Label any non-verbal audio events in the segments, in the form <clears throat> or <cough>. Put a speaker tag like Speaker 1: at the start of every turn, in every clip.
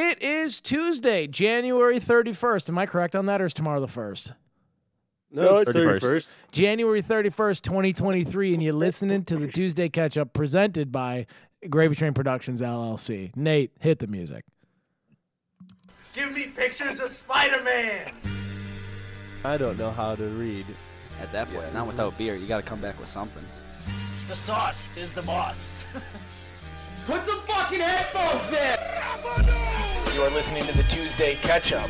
Speaker 1: It is Tuesday, January 31st. Am I correct on that, or is tomorrow the 1st?
Speaker 2: No, it's
Speaker 3: 31st.
Speaker 2: 31st.
Speaker 1: January 31st, 2023, and you're listening to the Tuesday Catch Up presented by Gravy Train Productions, LLC. Nate, hit the music.
Speaker 4: Give me pictures of Spider-Man.
Speaker 3: I don't know how to read.
Speaker 5: At that point, not without beer, you got to come back with something.
Speaker 4: The sauce is the boss. <laughs>
Speaker 6: Put some fucking headphones in!
Speaker 4: You are listening to the Tuesday Catch Up.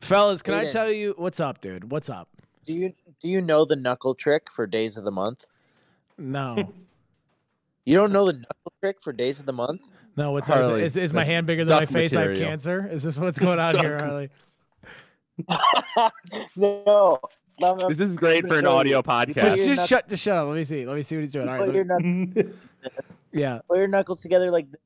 Speaker 1: Fellas, can I tell you what's up, dude? What's up?
Speaker 7: Do you do you know the knuckle trick for days of the month?
Speaker 1: No. <laughs>
Speaker 7: You don't know the knuckle trick for days of the month?
Speaker 1: No, what's up?
Speaker 3: Harley,
Speaker 1: Is, is my hand bigger than my
Speaker 3: duck
Speaker 1: face? I have cancer? Is this what's going on <laughs> here, Harley? <laughs>
Speaker 7: no. I'm- I'm-
Speaker 3: This is great for an audio
Speaker 7: you.
Speaker 1: Just,
Speaker 7: Put
Speaker 3: podcast.
Speaker 7: your
Speaker 1: just shut, just shut up. Let me see. Let me see what he's doing. All right.
Speaker 7: Put
Speaker 1: let
Speaker 7: your,
Speaker 1: me- <laughs> yeah.
Speaker 7: put your knuckles together like th-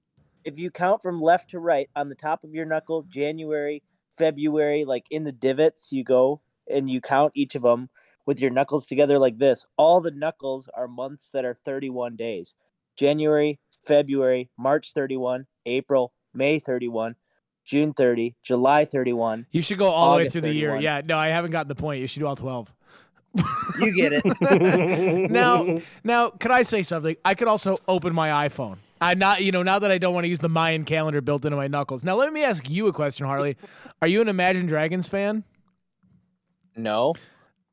Speaker 7: if you count from left to right on the top of your knuckle, January, February, like in the divots, you go and you count each of them with your knuckles together like this. All the knuckles are months that are 31 days. January, February, March 31, April, May 31, June 30, July 31.
Speaker 1: You should go all the way
Speaker 7: August
Speaker 1: through the year. Yeah. No, I haven't gotten the point. You should do all 12.
Speaker 7: You get it. <laughs>
Speaker 1: now, now, could I say something? I could also open my iPhone. I'm not, you know, now that I don't want to use the Mayan calendar built into my knuckles. Now, let me ask you a question, Harley. Are you an Imagine Dragons fan?
Speaker 7: no.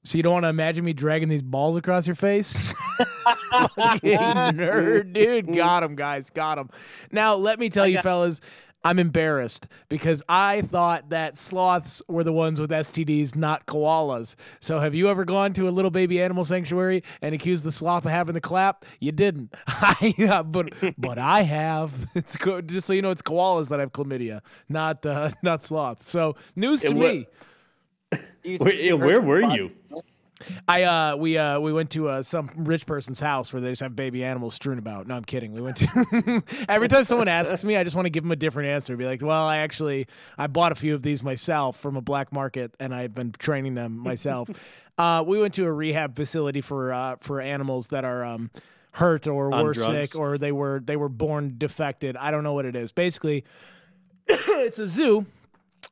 Speaker 1: So you don't want to imagine me dragging these balls across your face? <laughs> Fucking nerd, dude. Got him, guys. Got him. Now, let me tell you, fellas, I'm embarrassed because I thought that sloths were the ones with STDs, not koalas. So, have you ever gone to a little baby animal sanctuary and accused the sloth of having the clap? You didn't. <laughs> I, but but I have. <laughs> It's co- just so you know, it's koalas that have chlamydia, not uh, <laughs> not sloths. So, news to
Speaker 2: And
Speaker 1: me.
Speaker 7: Do you
Speaker 2: Where,
Speaker 7: think you
Speaker 2: where were you?
Speaker 1: I uh we uh we went to uh some rich person's house where they just have baby animals strewn about. No, I'm kidding. We went to <laughs> every time someone asks me, I just want to give them a different answer. Be like, well, I actually I bought a few of these myself from a black market, and I've been training them myself. <laughs> uh, we went to a rehab facility for uh for animals that are um hurt or
Speaker 2: On
Speaker 1: were
Speaker 2: drugs?
Speaker 1: sick or they were they were born defected. I don't know what it is. Basically, <coughs> it's a zoo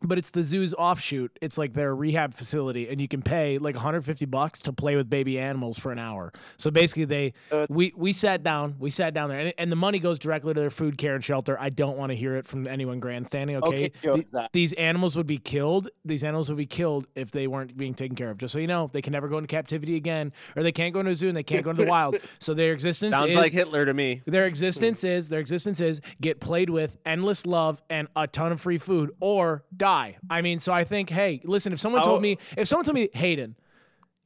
Speaker 1: but it's the zoo's offshoot. It's like their rehab facility, and you can pay like 150 bucks to play with baby animals for an hour. So basically, they uh, we we sat down, we sat down there, and, and the money goes directly to their food, care, and shelter. I don't want to hear it from anyone grandstanding. Okay,
Speaker 7: Okay, Joe,
Speaker 1: The-
Speaker 7: Zach.
Speaker 1: these animals would be killed. These animals would be killed if they weren't being taken care of. Just so you know, they can never go into captivity again, or they can't go into a zoo and they can't go into the wild. <laughs> So their existence
Speaker 3: Sounds
Speaker 1: is
Speaker 3: like Hitler to me.
Speaker 1: their existence is their existence is get played with, endless love, and a ton of free food, or die. I mean, so I think, hey, listen, if someone told
Speaker 2: oh.
Speaker 1: me, if someone told me, Hayden,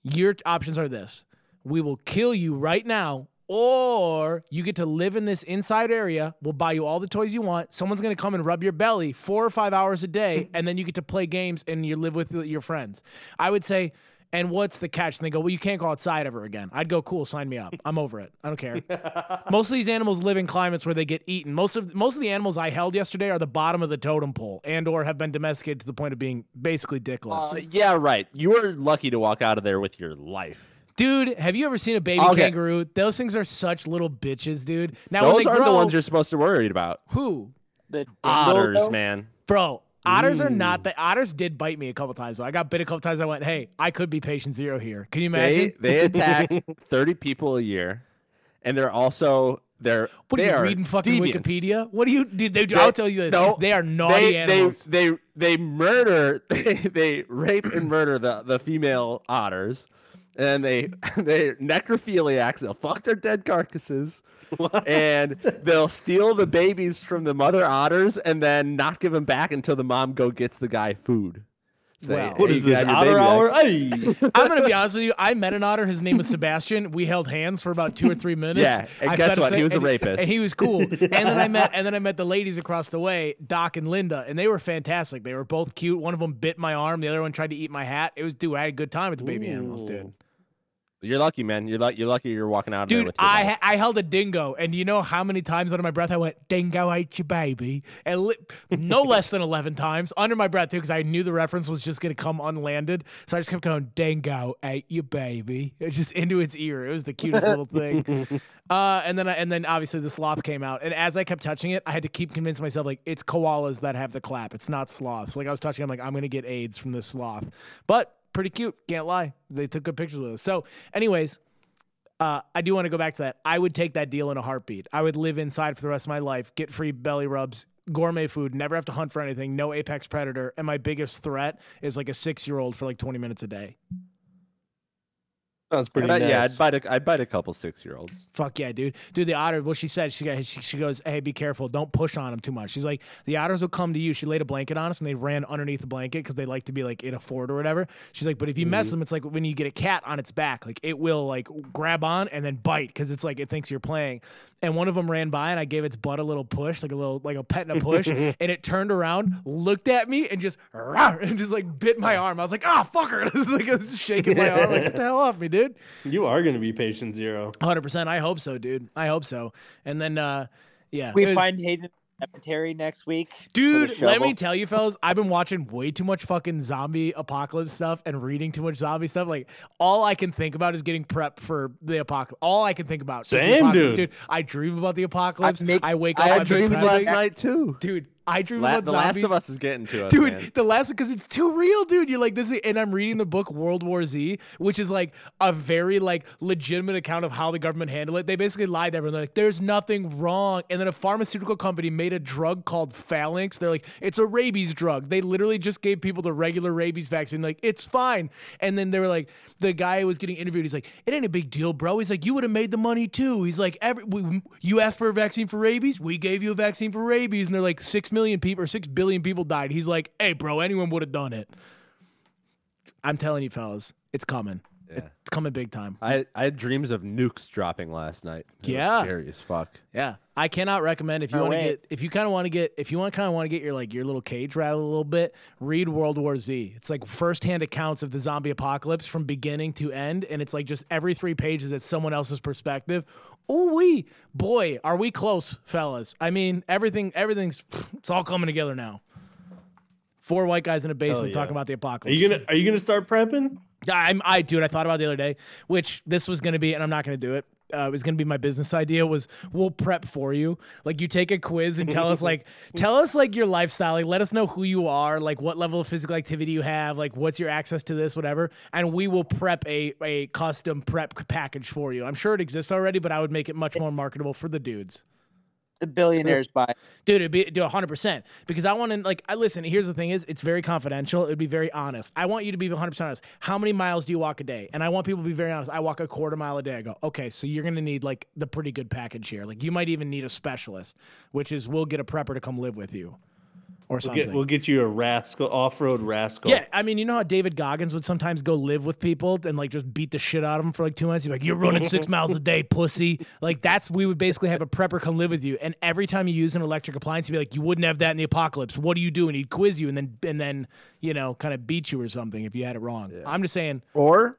Speaker 1: your options are this: we will kill you right now, or you get to live in this inside area. We'll buy you all the toys you want. Someone's gonna come and rub your belly four or five hours a day, <laughs> and then you get to play games and you live with your friends. I would say. And what's the catch? And they go, well, you can't go outside ever again. I'd go, cool, sign me up. I'm over it. I don't care. <laughs> most of these animals live in climates where they get eaten. Most of most of the animals I held yesterday are the bottom of the totem pole, and or have been domesticated to the point of being basically dickless.
Speaker 3: Uh, yeah, right. You were lucky to walk out of there with your life.
Speaker 1: dude, have you ever seen a baby
Speaker 3: Okay.
Speaker 1: kangaroo? Those things are such little bitches, dude. Now
Speaker 3: Those aren't
Speaker 1: grow,
Speaker 3: the ones you're supposed to worry about.
Speaker 1: who,
Speaker 7: The
Speaker 3: Otters,
Speaker 7: though?
Speaker 3: man.
Speaker 1: bro? Otters are not the otters. Did bite me a couple times. though. I got bit a couple times. I went, hey, I could be patient zero here. Can you imagine?
Speaker 3: They they attack <laughs> 30 people a year, and they're also they're
Speaker 1: what are
Speaker 3: they
Speaker 1: you
Speaker 3: are
Speaker 1: reading fucking
Speaker 3: deviants.
Speaker 1: Wikipedia? What do you do? They do.
Speaker 3: They-
Speaker 1: I'll tell you this.
Speaker 3: no,
Speaker 1: they are naughty
Speaker 3: they,
Speaker 1: animals.
Speaker 3: They, they they murder <laughs> they, they rape and murder the, the female otters, and they <laughs> they necrophiliacs. They'll fuck their dead carcasses, <laughs> and they'll steal the babies from the mother otters, and then not give them back until the mom go gets the guy food. Say,
Speaker 1: Well-
Speaker 2: What
Speaker 3: "Hey,
Speaker 2: is this, otter hour? Ay.
Speaker 1: I'm gonna be honest with you. I met an otter. His name was Sebastian. We held hands for about two or three minutes.
Speaker 3: Yeah, and
Speaker 1: I
Speaker 3: guess what?
Speaker 1: some-
Speaker 3: He was a rapist.
Speaker 1: and he was cool. <laughs> and then I met, and then I met the ladies across the way, Doc and Linda, and they were fantastic. They were both cute. One of them bit my arm. The other one tried to eat my hat. It was, dude, I had a good time with the baby animals, dude.
Speaker 3: You're lucky, man. You're lucky. You're lucky. You're walking out of there
Speaker 1: Dude, I I held a dingo, and you know how many times under my breath I went, "Dingo ate your baby," and li- no <laughs> less than eleven times under my breath too, because I knew the reference was just gonna come unlanded. So I just kept going, "Dingo ate your baby," It <laughs> just into its ear. It was the cutest little thing. <laughs> Uh, and then I, and then obviously the sloth came out, and as I kept touching it, I had to keep convincing myself like it's koalas that have the clap. It's not sloths. Like I was touching, I'm like I'm gonna get AIDS from this sloth, but pretty cute. Can't lie. They took good pictures with us. So, anyways. Uh, I do want to go back to that. I would take that deal in a heartbeat. I would live inside for the rest of my life, get free belly rubs, gourmet food, never have to hunt for anything, no apex predator, and my biggest threat is like a six year old for like 20 minutes a day.
Speaker 2: Sounds pretty
Speaker 3: But
Speaker 2: nice.
Speaker 3: yeah, I'd bite a, I'd bite a couple six year olds.
Speaker 1: Fuck yeah, dude. Dude, the otter, well, she said, she, got, she, she goes, hey, be careful. Don't push on them too much. She's like, the otters will come to you. She laid a blanket on us and they ran underneath the blanket because they like to be like in a fort or whatever. She's like, but if you mess with them, it's like when you get a cat on its back, like it will like grab on and then bite because it's like it thinks you're playing. And one of them ran by and I gave its butt a little push, like a little, like a pet and a push. <laughs> and it turned around, looked at me and just, "Rawr," <laughs> and just like bit my arm. I was like, ah, fucker. It's <laughs> like, I was shaking my arm. Like, get the hell off me, dude.
Speaker 2: You are going to be patient zero.
Speaker 1: Hundred percent. I hope so, dude. I hope so. And then, uh, yeah,
Speaker 7: We
Speaker 1: was-
Speaker 7: find Hayden cemetery next week.
Speaker 1: dude. Let me tell you, fellas, I've been watching way too much fucking zombie apocalypse stuff and reading too much zombie stuff. Like all I can think about is getting prepped for the apocalypse. All I can think about. is the
Speaker 2: Same,
Speaker 1: apocalypse,
Speaker 2: dude.
Speaker 1: I dream about the apocalypse. I,
Speaker 7: make-
Speaker 1: wake up.
Speaker 3: I
Speaker 1: I've
Speaker 3: had
Speaker 1: been
Speaker 3: dreams last night too.
Speaker 1: dude. I dream
Speaker 3: La-
Speaker 1: about
Speaker 3: the
Speaker 1: zombies.
Speaker 3: Last of Us is getting to us,
Speaker 1: dude
Speaker 3: man.
Speaker 1: the last because it's too real dude. You're like this is, and i'm reading the book world war z which is like a very like legitimate account of how the government handled it. They basically lied to everyone. They're like there's nothing wrong. And then a pharmaceutical company made a drug called phalanx. They're like it's a rabies drug. They literally just gave people the regular rabies vaccine. Like it's fine. And then they were like the guy was getting interviewed he's like it ain't a big deal bro. He's like you would have made the money too. He's like every we, you asked for a vaccine for rabies? We gave you a vaccine for rabies. And they're like six million people or six billion people died he's like hey bro anyone would have done it i'm telling you fellas it's coming
Speaker 3: Yeah.
Speaker 1: it's coming big time
Speaker 3: I, I had dreams of nukes dropping last night. It
Speaker 1: Yeah.
Speaker 3: scary as fuck.
Speaker 1: Yeah, I cannot recommend if you
Speaker 7: No
Speaker 1: want to get if you kind of want to get if you want kind of want to get your like your little cage rattled a little bit. Read World War Z. It's like firsthand accounts of the zombie apocalypse from beginning to end, and it's like just every three pages it's someone else's perspective. Ooh we boy, are we close, fellas? I mean, everything everything's <sniffs> it's all coming together now. Four white guys in a basement
Speaker 2: yeah.
Speaker 1: talking about the apocalypse.
Speaker 2: Are
Speaker 1: apocalypse.
Speaker 2: you gonna Are you gonna start prepping?
Speaker 1: Yeah, I'm, I dude, I thought about it the other day, which this was gonna be, and I'm not gonna do it. Uh, it was gonna be my business idea. Was we'll prep for you. Like you take a quiz and tell us <laughs> like tell us like your lifestyle. Like let us know who you are. Like what level of physical activity you have. Like what's your access to this, whatever. And we will prep a a custom prep package for you. I'm sure it exists already, but I would make it much more marketable for the dudes.
Speaker 7: The billionaires buy.
Speaker 1: Dude, it'd be do hundred percent because I want to like. I listen. Here's the thing: is it's very confidential. It'd be very honest. I want you to be hundred percent honest. How many miles do you walk a day? And I want people to be very honest. I walk a quarter mile a day. I go, okay, so you're gonna need like the pretty good package here. Like you might even need a specialist, which is we'll get a prepper to come live with you, or
Speaker 2: We'll
Speaker 1: something.
Speaker 2: get, we'll get you a rascal off road rascal.
Speaker 1: Yeah, I mean, you know how David Goggins would sometimes go live with people and like just beat the shit out of them for like two months. He's like, "You're running six <laughs> miles a day, pussy." Like that's we would basically have a prepper come live with you, and every time you use an electric appliance, he'd be like, "You wouldn't have that in the apocalypse. What do you do?" And he'd quiz you, and then and then you know kind of beat you or something if you had it wrong. I'm just saying,
Speaker 3: Or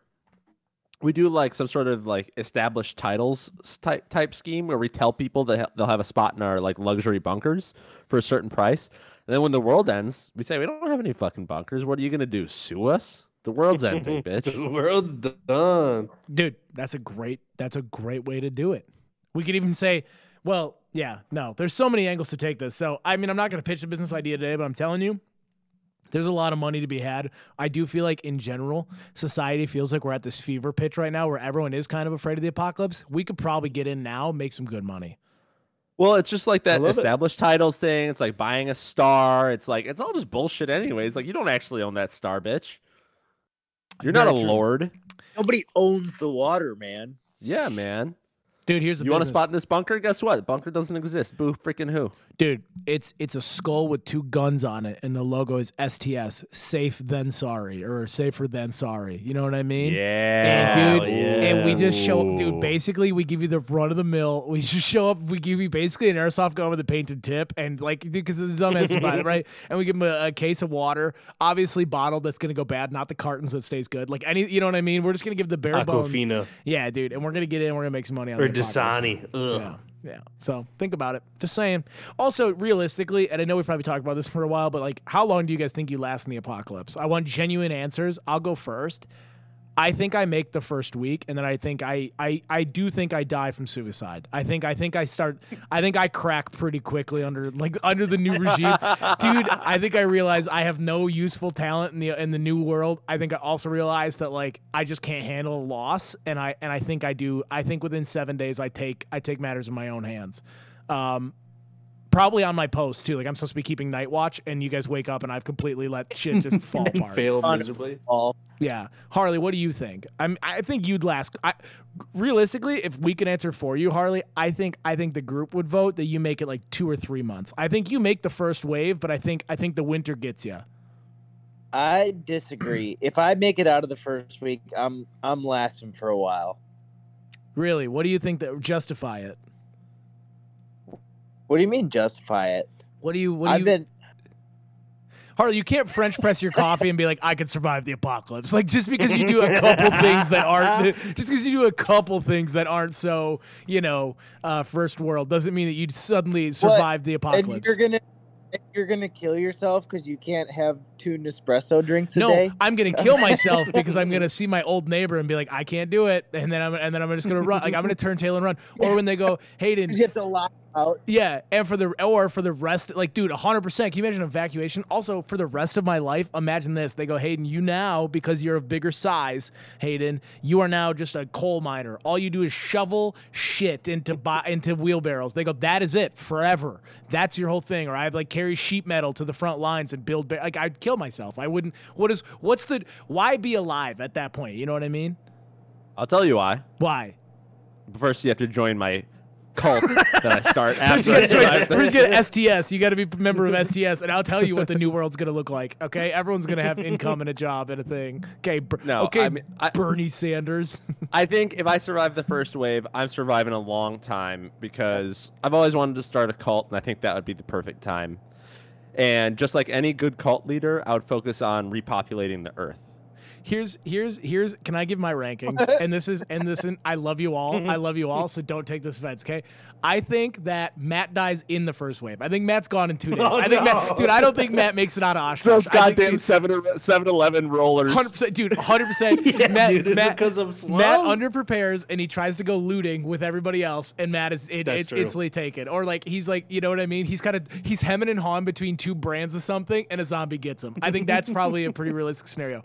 Speaker 3: we do like some sort of like established titles type type scheme where we tell people that they'll have a spot in our like luxury bunkers for a certain price. And then when the world ends, we say we don't have any fucking bunkers. What are you gonna do? Sue us? The world's ending, <laughs> bitch.
Speaker 2: the world's done.
Speaker 1: dude, that's a great that's a great way to do it. We could even say, well, yeah, no, there's so many angles to take this. So I mean, I'm not going to pitch the business idea today, but I'm telling you, there's a lot of money to be had. I do feel like in general, society feels like we're at this fever pitch right now where everyone is kind of afraid of the apocalypse. We could probably get in now, make some good money.
Speaker 3: Well, it's just like that
Speaker 2: love it.
Speaker 3: established titles thing. It's like buying a star. It's like it's all just bullshit anyways. Like you don't actually own that star, bitch. You're not a
Speaker 1: true.
Speaker 3: lord.
Speaker 7: Nobody owns the water, man.
Speaker 3: Yeah, man.
Speaker 1: Dude, here's the
Speaker 3: You want to
Speaker 1: business.
Speaker 3: spot in this bunker? Guess what? Bunker doesn't exist. Boo freaking who?
Speaker 1: Dude, it's it's a skull with two guns on it, and the logo is STS, safe then sorry, or safer than sorry. You know what I mean?
Speaker 3: Yeah.
Speaker 1: And dude,
Speaker 2: yeah.
Speaker 1: and we just show, up,
Speaker 3: dude.
Speaker 1: Basically, we give you the run of the mill. We <laughs> just show up. We give you basically an airsoft gun with a painted tip, and like, dude, because the dumbass buy it, right? <laughs> And we give them a, a case of water, obviously bottled. That's gonna go bad, not the cartons that stays good. Like any, you know what I mean? We're just gonna give the bare bones.
Speaker 2: Aquafina
Speaker 1: Yeah, dude, and we're gonna get in. We're gonna make some money on
Speaker 2: or. Dasani.
Speaker 1: Yeah. Yeah. So think about it. Just saying. Also, realistically, and I know we probably talked about this for a while, but like, how long do you guys think you last in the apocalypse? I want genuine answers. I'll go first. I think I make the first week, and then I think I, I I do think I die from suicide. I think I think I start. I think I crack pretty quickly under like under the new regime, dude. I think I realize I have no useful talent in the in the new world. I think I also realize that like I just can't handle loss, and I and I think I do. I think within seven days I take I take matters in my own hands. Um, probably on my post too. Like I'm supposed to be keeping night watch, and you guys wake up and I've completely let shit just <laughs> fall apart.
Speaker 7: Fail
Speaker 2: miserably.
Speaker 7: All
Speaker 1: Yeah, Harley, what do you think? I'm. I think you'd last. I, realistically, if we can answer for you, Harley, I think I think the group would vote that you make it like two or three months. I think you make the first wave, but I think I think the winter gets you.
Speaker 7: I disagree. <clears throat> if I make it out of the first week, I'm I'm lasting for a while.
Speaker 1: Really, what do you think that justify it?
Speaker 7: What do you mean justify it?
Speaker 1: What do you? What do
Speaker 7: I've
Speaker 1: you?
Speaker 7: been
Speaker 1: Harley, you can't French press your <laughs> coffee and be like, I could survive the apocalypse. Like just because you do a <laughs> couple things that aren't, <laughs> just because you do a couple things that aren't so, you know, uh, first world doesn't mean that you'd suddenly survive the apocalypse.
Speaker 7: and you're gonna and you're gonna kill yourself because you can't have two Nespresso drinks a
Speaker 1: no,
Speaker 7: day.
Speaker 1: I'm gonna kill <laughs> myself because I'm gonna see my old neighbor and be like, I can't do it, and then I'm and then I'm just gonna run. Like I'm gonna turn tail and run. Or when they go, Hayden,
Speaker 7: Because you have to lock out.
Speaker 1: Yeah, and for the or for the rest, like, dude, hundred percent. Can you imagine evacuation? Also, for the rest of my life, imagine this: they go, Hayden, you now because you're of bigger size, Hayden, you are now just a coal miner. All you do is shovel shit into bo- into wheelbarrows. They go, that is it forever. That's your whole thing. Or I'd like carry sheet metal to the front lines and build. Ba- like I'd kill myself. I wouldn't. What is? What's the? Why be alive at that point? You know what I mean?
Speaker 3: I'll tell you why.
Speaker 1: Why?
Speaker 3: First, you have to join my cult that I start after.
Speaker 1: you
Speaker 3: I
Speaker 1: gotta
Speaker 3: survive
Speaker 1: join- first
Speaker 3: this.
Speaker 1: get STS. You got to be a member of STS, and I'll tell you what the new world's gonna look like. Okay, everyone's gonna have income and a job and a thing. Okay, Ber-
Speaker 3: No,
Speaker 1: okay,
Speaker 3: I mean, I-
Speaker 1: Bernie Sanders. <laughs>
Speaker 3: I think if I survive the first wave, I'm surviving a long time because I've always wanted to start a cult, and I think that would be the perfect time. And just like any good cult leader, I would focus on repopulating the earth.
Speaker 1: Here's here's here's. Can I give my rankings? <laughs> And this is and this. And I love you all. I love you all. So don't take this offense. Okay. I think that Matt dies in the first wave. I think Matt's gone in two days.
Speaker 2: Oh,
Speaker 1: I think
Speaker 2: no.
Speaker 1: Matt, dude. I don't think Matt makes it out of Oshkosh.
Speaker 3: Those
Speaker 1: I think,
Speaker 3: goddamn
Speaker 1: dude,
Speaker 3: 7 7 Eleven rollers.
Speaker 1: Hundred percent, dude. Hundred percent. <laughs>
Speaker 2: Yeah,
Speaker 1: Matt,
Speaker 2: dude, is it I'm slow?
Speaker 1: Matt underprepares and he tries to go looting with everybody else, and Matt is it,
Speaker 2: That's
Speaker 1: it's
Speaker 2: true.
Speaker 1: instantly taken. Or like he's like, you know what I mean? He's kind of he's hemming and hawing between two brands of something, and a zombie gets him. I think that's probably a pretty realistic scenario.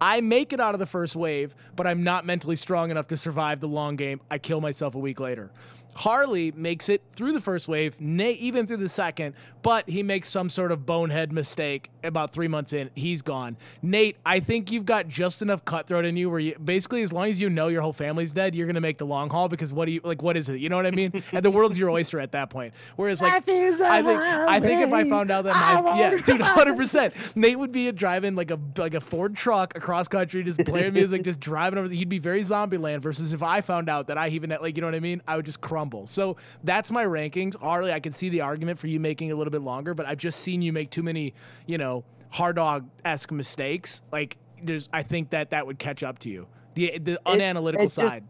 Speaker 1: I make it out of the first wave, but I'm not mentally strong enough to survive the long game. I kill myself a week later. Harley makes it through the first wave, Nate even through the second, but he makes some sort of bonehead mistake about three months in. He's gone. Nate, I think you've got just enough cutthroat in you where you basically, as long as you know your whole family's dead, you're gonna make the long haul because what do you like? What is it? You know what I mean? <laughs> and the world's your oyster at that point. Whereas like, I think I think if I found out that my yeah, dude, hundred percent, Nate would be driving like a like a Ford truck across country, just playing music, just driving over. He'd be very zombie land. Versus if I found out that I even like, you know what I mean? I would just crumble. So that's my rankings. Harley, I can see the argument for you making it a little bit longer, but I've just seen you make too many, you know, hard dog esque mistakes. Like there's, I think that that would catch up to you. The the unanalytical
Speaker 7: it just-
Speaker 1: side.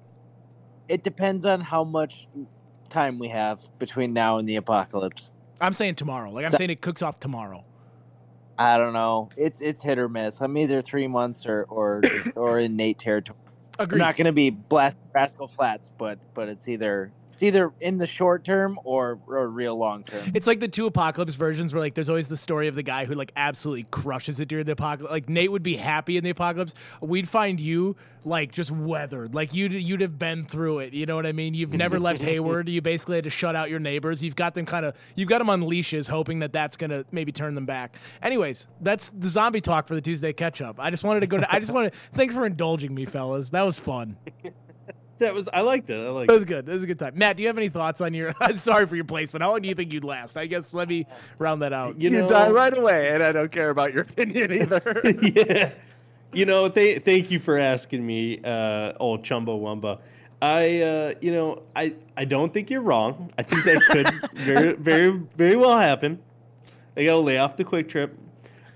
Speaker 7: It depends on how much time we have between now and the apocalypse.
Speaker 1: I'm saying tomorrow. Like I'm
Speaker 7: So-
Speaker 1: saying it cooks off tomorrow.
Speaker 7: I don't know. It's it's hit or miss. I'm either three months or or <coughs> or in Nate territory. I'm not gonna be blast Rascal Flatts, but but it's either it's either in the short term or or real long term.
Speaker 1: It's like the two apocalypse versions where like there's always the story of the guy who like absolutely crushes it during the apocalypse. Like Nate would be happy in the apocalypse. We'd find you like just weathered. Like you'd you'd have been through it. You know what I mean? You've never <laughs> left Hayward. You basically had to shut out your neighbors. You've got them kind of you've got them on leashes, hoping that that's gonna maybe turn them back. Anyways, that's the zombie talk for the Tuesday catch up. I just wanted to go. To, I just wanted. Thanks for indulging me, fellas. That was fun. <laughs>
Speaker 2: That was I liked it. I liked
Speaker 1: That
Speaker 2: it.
Speaker 1: was good. That was a good time. Matt, do you have any thoughts on your? <laughs> I'm sorry for your placement. How long do you think you'd last? I guess let me round that out.
Speaker 2: You
Speaker 3: You,
Speaker 2: know,
Speaker 3: die right away, and I don't care about your <laughs> opinion either. <laughs>
Speaker 2: yeah. You know, th- thank you for asking me, uh, old Chumbawamba. I, uh, you know, I, I don't think you're wrong. I think that could very, very, very well happen. I got to lay off the QuikTrip.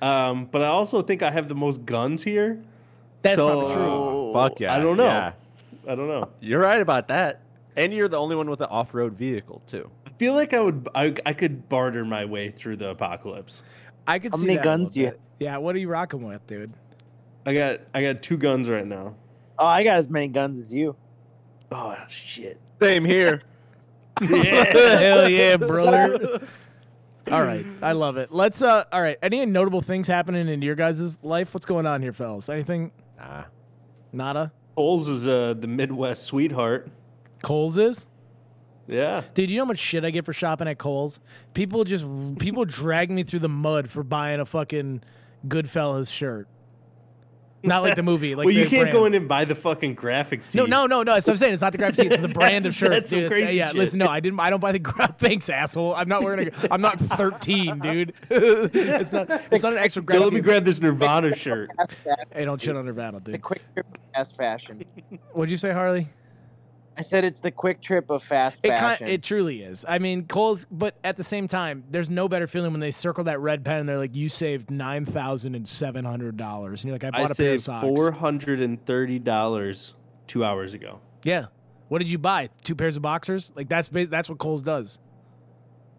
Speaker 2: Um, but I also think I have the most guns here.
Speaker 1: That's
Speaker 2: so,
Speaker 1: probably true.
Speaker 3: Fuck yeah.
Speaker 2: I don't know.
Speaker 3: yeah.
Speaker 2: I don't know.
Speaker 3: You're right about that. And you're the only one with an off-road vehicle too.
Speaker 2: I feel like I would, I, I could barter my way through the apocalypse.
Speaker 1: I could
Speaker 7: How
Speaker 1: see
Speaker 7: many
Speaker 1: that
Speaker 7: guns do you.
Speaker 1: Yeah, what are you rocking with, dude?
Speaker 2: I got, I got two guns right now.
Speaker 7: Oh, I got as many guns as you.
Speaker 2: Oh shit.
Speaker 3: Same here. <laughs> <laughs>
Speaker 1: Hell yeah, brother. All right, I love it. Let's uh all right, any notable things happening in your guys' life? What's going on here, fellas? Anything?
Speaker 3: Nah.
Speaker 1: Nada?
Speaker 2: Kohl's is uh, the Midwest sweetheart.
Speaker 1: Kohl's is?
Speaker 2: Yeah.
Speaker 1: Dude, you know how much shit I get for shopping at Kohl's? People just people drag me through the mud for buying a fucking Goodfellas shirt. Not like the movie. Like
Speaker 2: well, you
Speaker 1: the
Speaker 2: can't
Speaker 1: brand.
Speaker 2: go in and buy the fucking graphic tee.
Speaker 1: No, no, no, no. That's what I'm saying. It's not the graphic tee. It's the <laughs> brand of shirt.
Speaker 2: that's
Speaker 1: dude. It's- uh,
Speaker 2: crazy
Speaker 1: yeah,
Speaker 2: shit.
Speaker 1: listen. No, I didn't. I don't buy the <laughs> gra- Thanks, asshole. I'm not wearing. A, I'm not 13, dude. <laughs> it's not. It's not an extra
Speaker 2: Yo,
Speaker 1: graphic.
Speaker 2: let me grab this Nirvana shirt.
Speaker 1: Hey, don't shit on Nirvana,
Speaker 7: The
Speaker 1: dude.
Speaker 7: quick fast fashion.
Speaker 1: What'd you say, Harley?
Speaker 7: I said it's the QuikTrip of fast
Speaker 1: It kind,
Speaker 7: fashion.
Speaker 1: it truly is. I mean, Kohl's, but at the same time, there's no better feeling when they circle that red pen and they're like, "You saved nine thousand and seven hundred dollars," and you're like, "I
Speaker 2: I
Speaker 1: bought a pair of
Speaker 2: saved
Speaker 1: socks."
Speaker 2: four hundred and thirty dollars two hours ago.
Speaker 1: Yeah. What did you buy? Two pairs of boxers? Like that's that's what Kohl's does.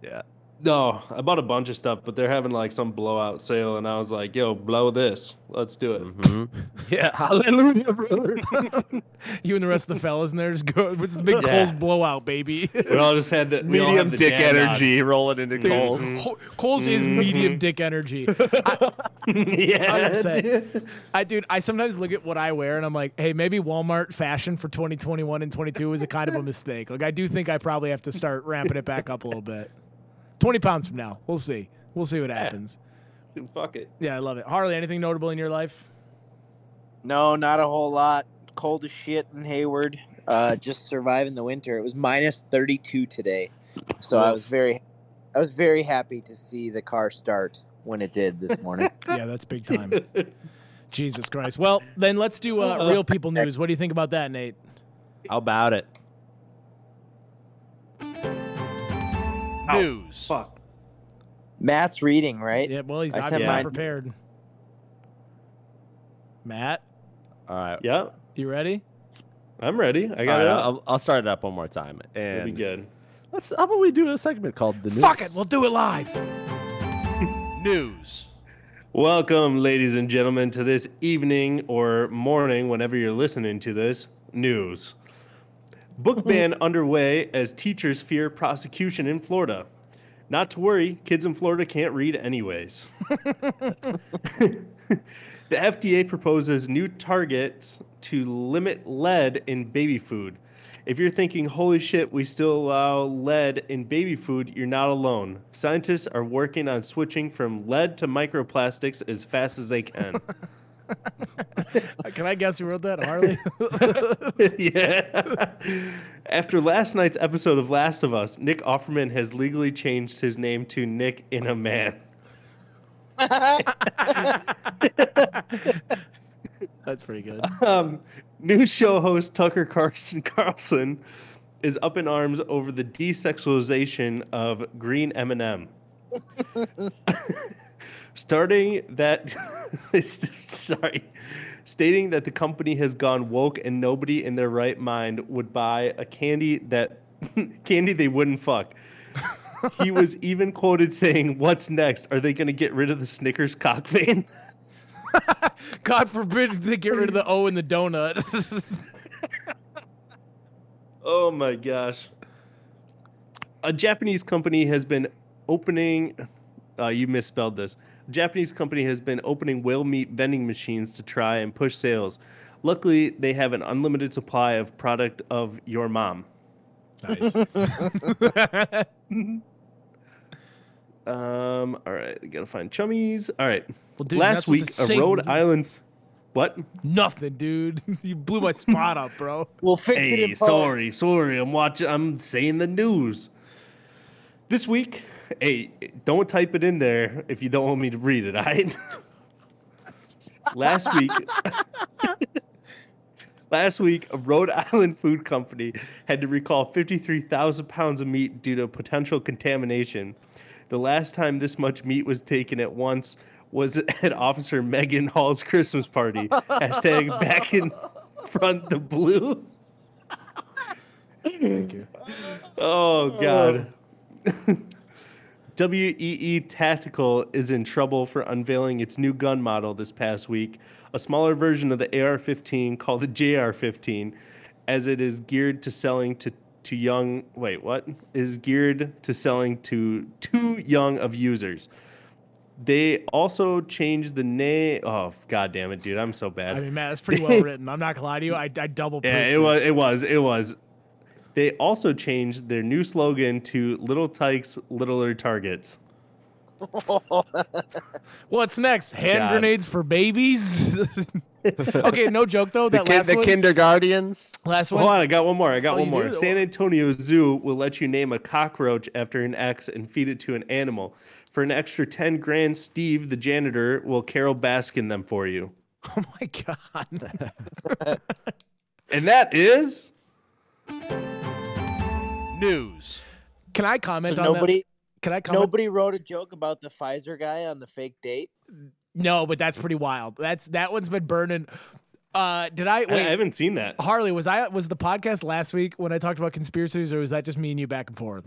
Speaker 3: Yeah.
Speaker 2: No, I bought a bunch of stuff, but they're having like some blowout sale, and I was like, "Yo, blow this. Let's do it."
Speaker 3: Mhm. <laughs> yeah. Hallelujah, brother. <laughs>
Speaker 1: You and the rest of the fellas in there just go. What's the big
Speaker 2: Yeah.
Speaker 1: Kohl's blowout, baby?
Speaker 2: We all just had the we all
Speaker 3: Medium
Speaker 2: the
Speaker 3: dick
Speaker 2: dad bod.
Speaker 3: energy rolling into Kohl's.
Speaker 1: Col- Kohl's is medium dick energy. <laughs>
Speaker 2: yeah,
Speaker 1: 100%.
Speaker 2: dude.
Speaker 1: I dude, I sometimes look at what I wear and I'm like, hey, maybe Walmart fashion for 2021 and 22 is a kind of a mistake. Like I do think I probably have to start ramping it back up a little bit. 20 pounds from now, we'll see. We'll see what happens.
Speaker 2: Dude, Fuck it.
Speaker 1: Yeah, I love it. Harley, anything notable in your life?
Speaker 7: no, not a whole lot. Cold as shit in Hayward. Uh, just surviving the winter. It was minus 32 today, so I was very, I was very happy to see the car start when it did this morning. <laughs>
Speaker 1: Yeah, that's big time. Jesus Christ. Well, then let's do uh, <laughs> real people news. What do you think about that, Nate?
Speaker 3: How about it?
Speaker 6: News.
Speaker 2: Fuck.
Speaker 7: Matt's reading, right?
Speaker 1: Yeah, well, he's
Speaker 7: I
Speaker 1: obviously
Speaker 7: said
Speaker 1: not
Speaker 7: mine.
Speaker 1: prepared. Matt,
Speaker 3: All right.
Speaker 2: Yep.
Speaker 1: you ready?
Speaker 2: I'm ready. I
Speaker 3: All
Speaker 2: got
Speaker 3: right,
Speaker 2: it. up.
Speaker 3: I'll, I'll start it up one more time.
Speaker 2: It'll be
Speaker 3: And
Speaker 2: good.
Speaker 3: let's. How about we do a segment called the news?
Speaker 1: Fuck it, we'll do it live. <laughs>
Speaker 6: News.
Speaker 2: Welcome, ladies and gentlemen, to this evening or morning, whenever you're listening to this news. Book mm-hmm. ban underway as teachers fear prosecution in Florida. Not to worry, kids in Florida can't read anyways. <laughs> the FDA proposes new targets to limit lead in baby food. If you're thinking, holy shit, we still allow lead in baby food, you're not alone. Scientists are working on switching from lead to microplastics as fast as they can. <laughs> <laughs>
Speaker 1: Can I guess who wrote that? Harley? <laughs> <laughs>
Speaker 2: yeah. After last night's episode of Last of Us, Nick Offerman has legally changed his name to Nick in a Man.
Speaker 1: That's pretty good.
Speaker 2: Um, new show host Tucker Carlson Carlson is up in arms over the desexualization of green M&M. Starting that, <laughs> sorry, stating that the company has gone woke and nobody in their right mind would buy a candy that <laughs> candy they wouldn't fuck. he was <laughs> even quoted saying, "What's next? Are they going to get rid of the Snickers cock vein?"
Speaker 1: God forbid they get rid of the O in the donut.
Speaker 2: Oh my gosh. A Japanese company has been opening. Uh, you misspelled this. A Japanese company has been opening whale meat vending machines to try and push sales. Luckily, they have an unlimited supply of product of your mom.
Speaker 1: nice. <laughs>
Speaker 2: Um. All right, I gotta find chummies. All right.
Speaker 1: Well, dude,
Speaker 2: Last week, a
Speaker 1: say-
Speaker 2: Rhode Island. What?
Speaker 1: Nothing, dude. <laughs> you blew my spot up, bro.
Speaker 7: We'll fix it
Speaker 2: Hey, sorry, sorry. I'm watching. I'm saying the news. This week, hey, don't type it in there if you don't want me to read it. All right. <laughs> last week, last week, a Rhode Island food company had to recall 53,000 pounds of meat due to potential contamination. The last time this much meat was taken at once was at Officer Megan Hall's Christmas party. Hashtag back in front the blue.
Speaker 1: Thank you.
Speaker 2: Oh God. Oh. <laughs> WEE Tactical is in trouble for unveiling its new gun model this past week, a smaller version of the AR-15 called the JR-15, as it is geared to selling to to young. Wait, what? Is geared to selling to too young of users. They also changed the name. Oh God damn it, dude! I'm so bad.
Speaker 1: I mean, man, that's pretty well <laughs> written. I'm not gonna lie to you. I, I double
Speaker 2: Yeah, it was. It was. It was. They also changed their new slogan to "Little Tykes, Littler Targets." <laughs>
Speaker 1: What's next? Hand
Speaker 2: God.
Speaker 1: grenades for babies? <laughs> okay, no joke though.
Speaker 3: The,
Speaker 1: That
Speaker 3: kin-
Speaker 1: last
Speaker 3: the
Speaker 1: one.
Speaker 3: kindergartens.
Speaker 1: last one.
Speaker 2: Hold on, I got one more. I got
Speaker 1: Oh,
Speaker 2: one more.
Speaker 1: do?
Speaker 2: San Antonio Zoo will let you name a cockroach after an X and feed it to an animal. For an extra ten grand, Steve, the janitor, will Carole Baskin them for you. <laughs>
Speaker 1: Oh my god.
Speaker 2: And that is
Speaker 8: News.
Speaker 1: Can I
Speaker 7: So
Speaker 1: comment on that?
Speaker 7: nobody,
Speaker 1: Can I comment?
Speaker 7: nobody wrote a joke about the Pfizer guy on the fake date.
Speaker 1: No, but that's pretty wild. That's that one's been burning. Uh, did I
Speaker 2: I,
Speaker 1: wait?
Speaker 2: I haven't seen that.
Speaker 1: Harley, was I was the podcast last week when I talked about conspiracies, or was that just me and you back and forth?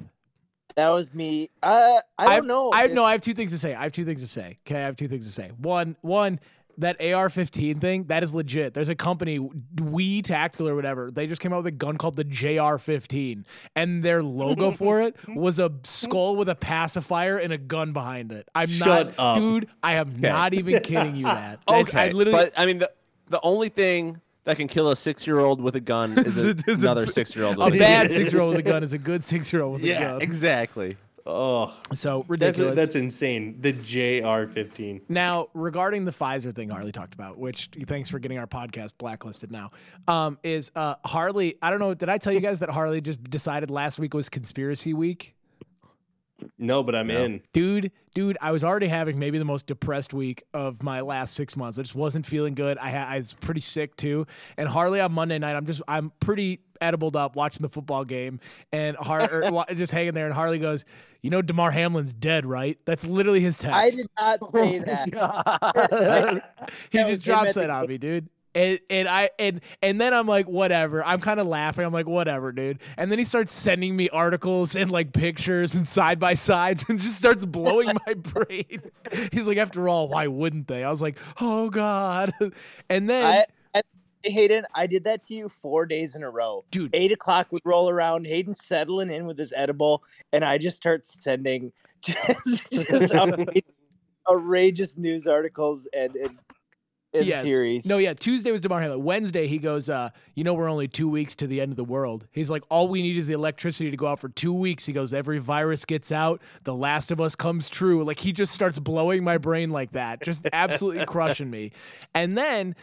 Speaker 7: That was me. Uh, I don't
Speaker 1: I've-
Speaker 7: know.
Speaker 1: I have no. I have two things to say. I have two things to say. Okay, I have two things to say. One, one that AR-15 thing that is legit. There's a company, We Tactical or whatever. They just came out with a gun called the JR-15, and their logo for it <laughs> was a skull with a pacifier and a gun behind it. I'm
Speaker 2: Shut
Speaker 1: not,
Speaker 2: up.
Speaker 1: dude. I am not even <laughs> kidding you. That That's-
Speaker 3: Okay,
Speaker 1: I literally.
Speaker 3: but I mean, the, the only thing that can kill a six-year-old with a gun <laughs> is, a,
Speaker 1: Is
Speaker 3: another six-year-old.
Speaker 1: a
Speaker 3: With a
Speaker 1: bad six-year-old with a gun is a good six-year-old with a gun.
Speaker 3: Yeah,
Speaker 1: gun.
Speaker 3: exactly.
Speaker 2: Oh,
Speaker 1: So
Speaker 2: that's
Speaker 1: ridiculous.
Speaker 2: that's insane. The JR15.
Speaker 1: Now, regarding the Pfizer thing Harley talked about, which thanks for getting our podcast blacklisted now, um, is uh, Harley. I don't know. Did I tell you guys that Harley just decided last week was conspiracy week?
Speaker 2: No, but I'm in.
Speaker 1: Dude, dude, I was already having maybe the most depressed week of my last six months. I just wasn't feeling good. I, ha- I was pretty sick too. And Harley on Monday night, I'm just, I'm pretty edibled up watching the football game and Har- er, or, <laughs> just hanging there. And Harley goes, "You know, Damar Hamlin's dead, right?" That's literally his text.
Speaker 7: I did not say that. <laughs>
Speaker 1: he
Speaker 7: That
Speaker 1: just drops that on me, dude. And, and I and and then I'm like, whatever. I'm kind of laughing. I'm like, whatever, dude. And then he starts sending me articles and like pictures and side by sides and just starts blowing my <laughs> brain. He's like, after all, why wouldn't they? I was like, oh god. <laughs> And then,
Speaker 7: I, I, Hayden, I did that to you four days in a row.
Speaker 1: dude,
Speaker 7: Eight o'clock would roll around. Hayden settling in with his edible, and I just start sending <laughs> just, just outrageous, outrageous news articles and and, and
Speaker 1: Yes.
Speaker 7: theories.
Speaker 1: No, yeah. Tuesday was Damar Hamlin. Wednesday, he goes, uh, you know, we're only two weeks to the end of the world. He's like, all we need is the electricity to go out for two weeks. He goes, every virus gets out. The Last of Us comes true. Like, he just starts blowing my brain like that, just absolutely <laughs> crushing me. And then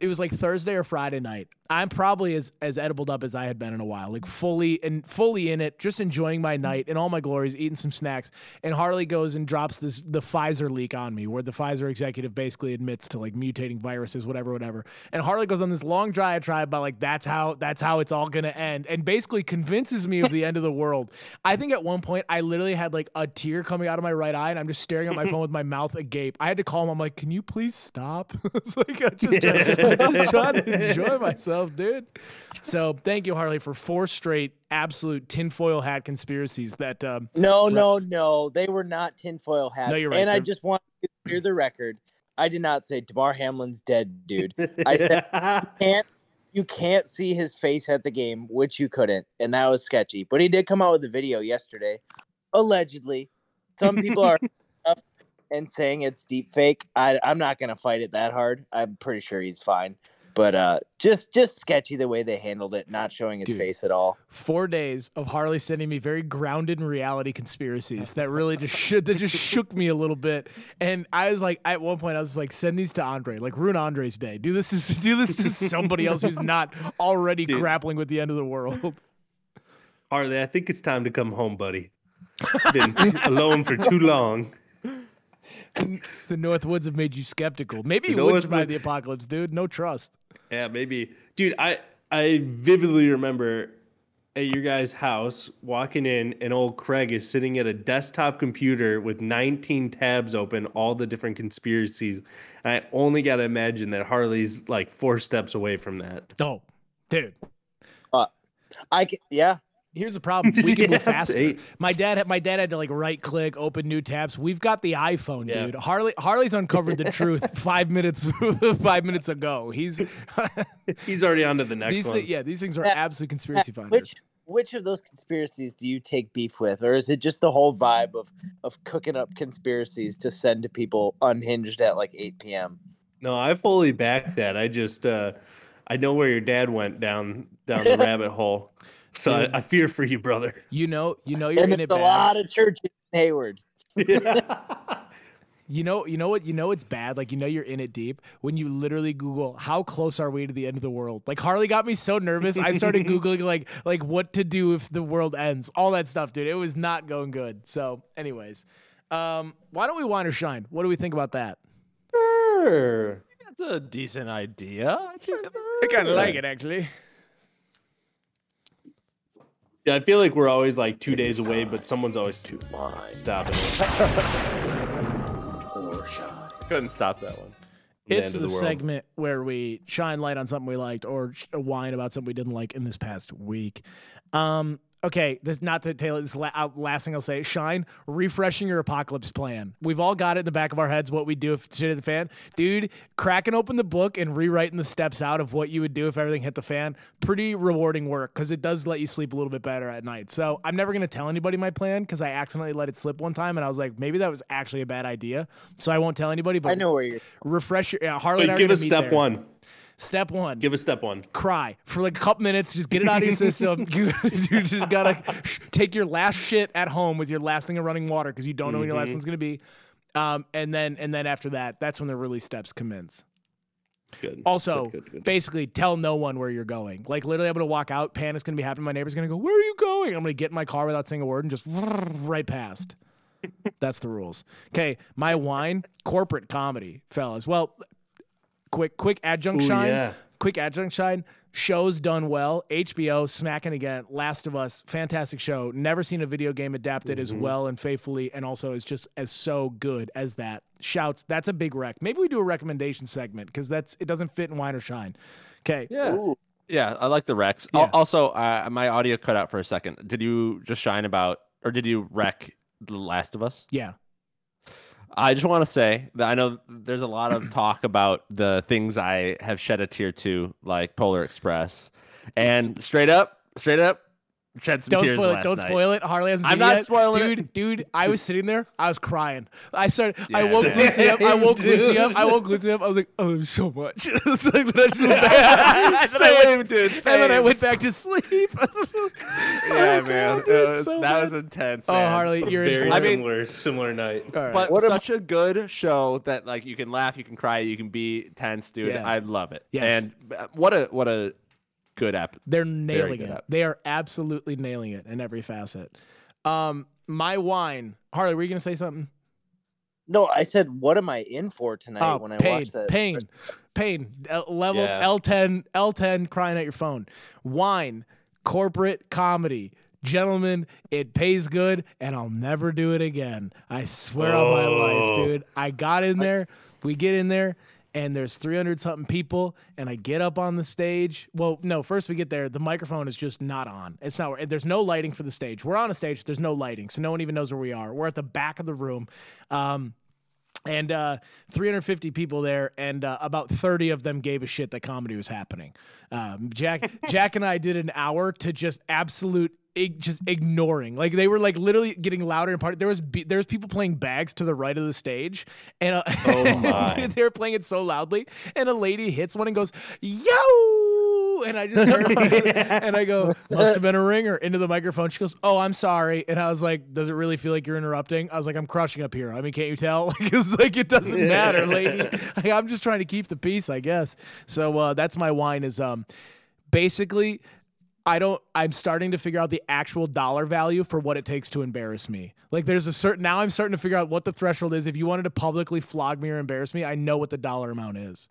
Speaker 1: it was like Thursday or Friday night. I'm probably as as edibled up as I had been in a while, like fully and fully in it, just enjoying my night and all my glories, eating some snacks. And Harley goes and drops this the Pfizer leak on me, where the Pfizer executive basically admits to like mutating viruses, whatever, whatever. And Harley goes on this long diatribe about like that's how that's how it's all gonna end, and basically convinces me of the end of the world. I think at one point I literally had like a tear coming out of my right eye, and I'm just staring at my phone <laughs> with my mouth agape. I had to call him. I'm like, can you please stop? <laughs> it's like I just <laughs> I'm just <laughs> trying to enjoy myself, dude. So thank you, Harley, for four straight absolute tinfoil hat conspiracies that um,
Speaker 7: no, no, no. They were not tinfoil hats.
Speaker 1: No, you're right.
Speaker 7: And I
Speaker 1: They're-
Speaker 7: just want to clear the record. I did not say Damar Hamlin's dead, dude. I said <laughs> can't you can't see his face at the game, which you couldn't, and that was sketchy. But he did come out with a video yesterday, allegedly. Some people are up <laughs> and saying it's deep fake. I, I'm not gonna fight it that hard. I'm pretty sure he's fine. But uh, just just sketchy the way they handled it, not showing his
Speaker 1: Dude.
Speaker 7: face at all.
Speaker 1: Four days of Harley sending me very grounded in reality conspiracies that really just should that just shook me a little bit. And I was like, at one point, I was like, send these to Andre, like ruin Andre's day. Do this is do this to somebody else who's not already
Speaker 2: Dude.
Speaker 1: grappling with the end of the world.
Speaker 2: Harley, I think it's time to come home, buddy. Been <laughs> alone for too long.
Speaker 1: The North Woods have made you skeptical. Maybe
Speaker 2: The
Speaker 1: you would
Speaker 2: North
Speaker 1: survive
Speaker 2: Wood-
Speaker 1: the apocalypse, dude. No trust.
Speaker 2: Yeah, maybe. Dude, I I vividly remember at your guys' house walking in and old Craig is sitting at a desktop computer with 19 tabs open, all the different conspiracies. And I only got to imagine that Harley's like four steps away from that.
Speaker 1: Oh, dude.
Speaker 7: Uh, I can, yeah,
Speaker 1: Here's the problem. We can <laughs>
Speaker 2: Yeah,
Speaker 1: move faster.
Speaker 2: they-
Speaker 1: My dad had my dad had to like right click, open new tabs. We've got the iPhone,
Speaker 2: Yeah.
Speaker 1: dude. Harley Harley's uncovered the truth <laughs> five minutes <laughs> five minutes ago. He's
Speaker 2: He's already on to the next
Speaker 1: these
Speaker 2: one.
Speaker 1: yeah, these things are
Speaker 7: Yeah.
Speaker 1: absolute conspiracy finders.
Speaker 7: which which of those conspiracies do you take beef with, or is it just the whole vibe of of cooking up conspiracies to send to people unhinged at like 8 p.m.
Speaker 2: No, I fully back that. I just uh I know where your dad went down down the rabbit hole. So I, I fear for you, brother.
Speaker 1: You know, you know you're
Speaker 7: And
Speaker 1: in
Speaker 7: there's
Speaker 1: it
Speaker 7: a
Speaker 1: bad.
Speaker 7: lot of churches in Hayward. <laughs>
Speaker 1: You know, you know what? You know it's bad. Like you know you're in it deep when you literally Google how close are we to the end of the world. Like Harley got me so nervous. I started <laughs> googling like like what to do if the world ends. All that stuff, dude. It was not going good. So, anyways, um, why don't we wine or shine? What do we think about that?
Speaker 2: Sure.
Speaker 3: That's a decent idea. I
Speaker 1: I kind of like it actually.
Speaker 2: Yeah, I feel like we're always like two days away, but someone's always stopping it.
Speaker 3: couldn't stop that one.
Speaker 1: It's the,
Speaker 2: the
Speaker 1: segment where we shine light on something we liked or whine about something we didn't like in this past week. Um, okay, this not to tail this la- out- last thing I'll say. Shine, refreshing your apocalypse plan. We've all got it in the back of our heads what we do if shit hit the fan. Dude, cracking open the book and rewriting the steps out of what you would do if everything hit the fan. Pretty rewarding work because it does let you sleep a little bit better at night. So I'm never gonna tell anybody my plan because I accidentally let it slip one time and I was like, maybe that was actually a bad idea. So I won't tell anybody. But
Speaker 7: I know where you're.
Speaker 1: refresh your yeah, Harley. and
Speaker 2: Wait, give
Speaker 1: gonna
Speaker 2: us step
Speaker 1: there.
Speaker 2: one.
Speaker 1: Step one.
Speaker 2: Give us step one.
Speaker 1: cry for like a couple minutes. Just get it out of your system. <laughs> You, you just gotta sh- take your last shit at home with your last thing of running water because you don't know when your last one's gonna be. Um, and then and then after that, that's when the really steps commence.
Speaker 2: Good.
Speaker 1: Also,
Speaker 2: Good, good, good.
Speaker 1: basically, tell no one where you're going. Like literally, I'm gonna walk out. Panic's gonna be happening. My neighbor's gonna go, "Where are you going?" I'm gonna get in my car without saying a word and just <laughs> right past. <laughs> That's the rules. Okay, my wine, corporate comedy, fellas. Well, quick, quick adjunct
Speaker 2: Ooh,
Speaker 1: shine.
Speaker 2: yeah.
Speaker 1: Quick adjunct shine. Shows done well. HBO smacking again. Last of Us, fantastic show. Never seen a video game adapted as
Speaker 2: Mm-hmm.
Speaker 1: well and faithfully, and also is just as so good as that. Shouts. That's a big rec. Maybe we do a recommendation segment because that's it doesn't fit in wine or shine. Okay.
Speaker 3: Yeah.
Speaker 7: Ooh,
Speaker 3: Yeah, I like the Rex.
Speaker 1: Yeah.
Speaker 3: Also, uh, my audio cut out for a second. Did you just shine about, or did you wreck The Last of Us?
Speaker 1: Yeah.
Speaker 3: I just want to say that I know there's a lot of talk <clears throat> about the things I have shed a tear to, like Polar Express, and straight up, straight up, shed some
Speaker 1: Don't
Speaker 3: tears
Speaker 1: spoil it.
Speaker 3: last
Speaker 1: Don't
Speaker 3: night.
Speaker 1: spoil it. Harley hasn't
Speaker 3: I'm not
Speaker 1: yet.
Speaker 3: spoiling it.
Speaker 1: dude, Dude, I was sitting there. I was crying. I started. I woke Lucy up. I
Speaker 2: Same,
Speaker 1: woke Lucy up. I woke Lucy up. I was like, oh, there's so much. <laughs> it's like that's so bad. <laughs> and, then I
Speaker 3: Same,
Speaker 1: went,
Speaker 3: dude.
Speaker 1: and then I went back to sleep. <laughs>
Speaker 3: Yeah, man.
Speaker 1: dude,
Speaker 3: was-
Speaker 1: so
Speaker 3: that
Speaker 1: bad.
Speaker 3: was intense.
Speaker 1: Oh. Harley, you're in.
Speaker 2: Very
Speaker 1: for
Speaker 3: I mean-
Speaker 2: similar, similar night.
Speaker 1: All right.
Speaker 3: But
Speaker 7: What
Speaker 3: such a good show that like you can laugh, you can cry, you can be tense, dude.
Speaker 1: Yeah.
Speaker 3: I love it.
Speaker 1: Yes.
Speaker 3: And uh, what a what a good app.
Speaker 1: They're nailing it.
Speaker 3: app.
Speaker 1: They are absolutely nailing it in every facet. Um, my wine. Harley, were you gonna say something?
Speaker 7: no, I said, what am I in for tonight
Speaker 1: Oh,
Speaker 7: when I
Speaker 1: pain,
Speaker 7: watch that?
Speaker 1: pain, pain. L- level
Speaker 2: Yeah.
Speaker 1: L10, L10, crying at your phone. Wine, corporate comedy. Gentlemen, it pays good, and I'll never do it again. I swear on my life,
Speaker 2: Oh.
Speaker 1: dude. I got in there. We get in there, and there's 300 something people, and I get up on the stage. Well, no, first we get there. The microphone is just not on. It's not. There's no lighting for the stage. We're on a stage. There's no lighting, so no one even knows where we are. We're at the back of the room. Um, and uh, 350 people there, and uh, about 30 of them gave a shit that comedy was happening. Um, Jack, <laughs> Jack, and I did an hour to just absolute. ig- Just ignoring, like they were like literally getting louder and part. There was be- there was people playing bags to the right of the stage, and uh,
Speaker 2: Oh <laughs> my.
Speaker 1: dude, they were playing it so loudly, and a lady hits one and goes, "Yo!" And I just turned <laughs> and I go, "Must have been a ringer." Into the microphone, she goes, "Oh, I'm sorry." And I was like, "Does it really feel like you're interrupting?" I was like, "I'm crushing up here. I mean, can't you tell?" <laughs> Like it's like it doesn't matter, lady. Like, I'm just trying to keep the peace, I guess. So uh, that's my wine. Is um, basically. I don't I'm starting to figure out the actual dollar value for what it takes to embarrass me. Like there's a certain now I'm starting to figure out what the threshold is. If you wanted to publicly flog me or embarrass me, I know what the dollar amount is.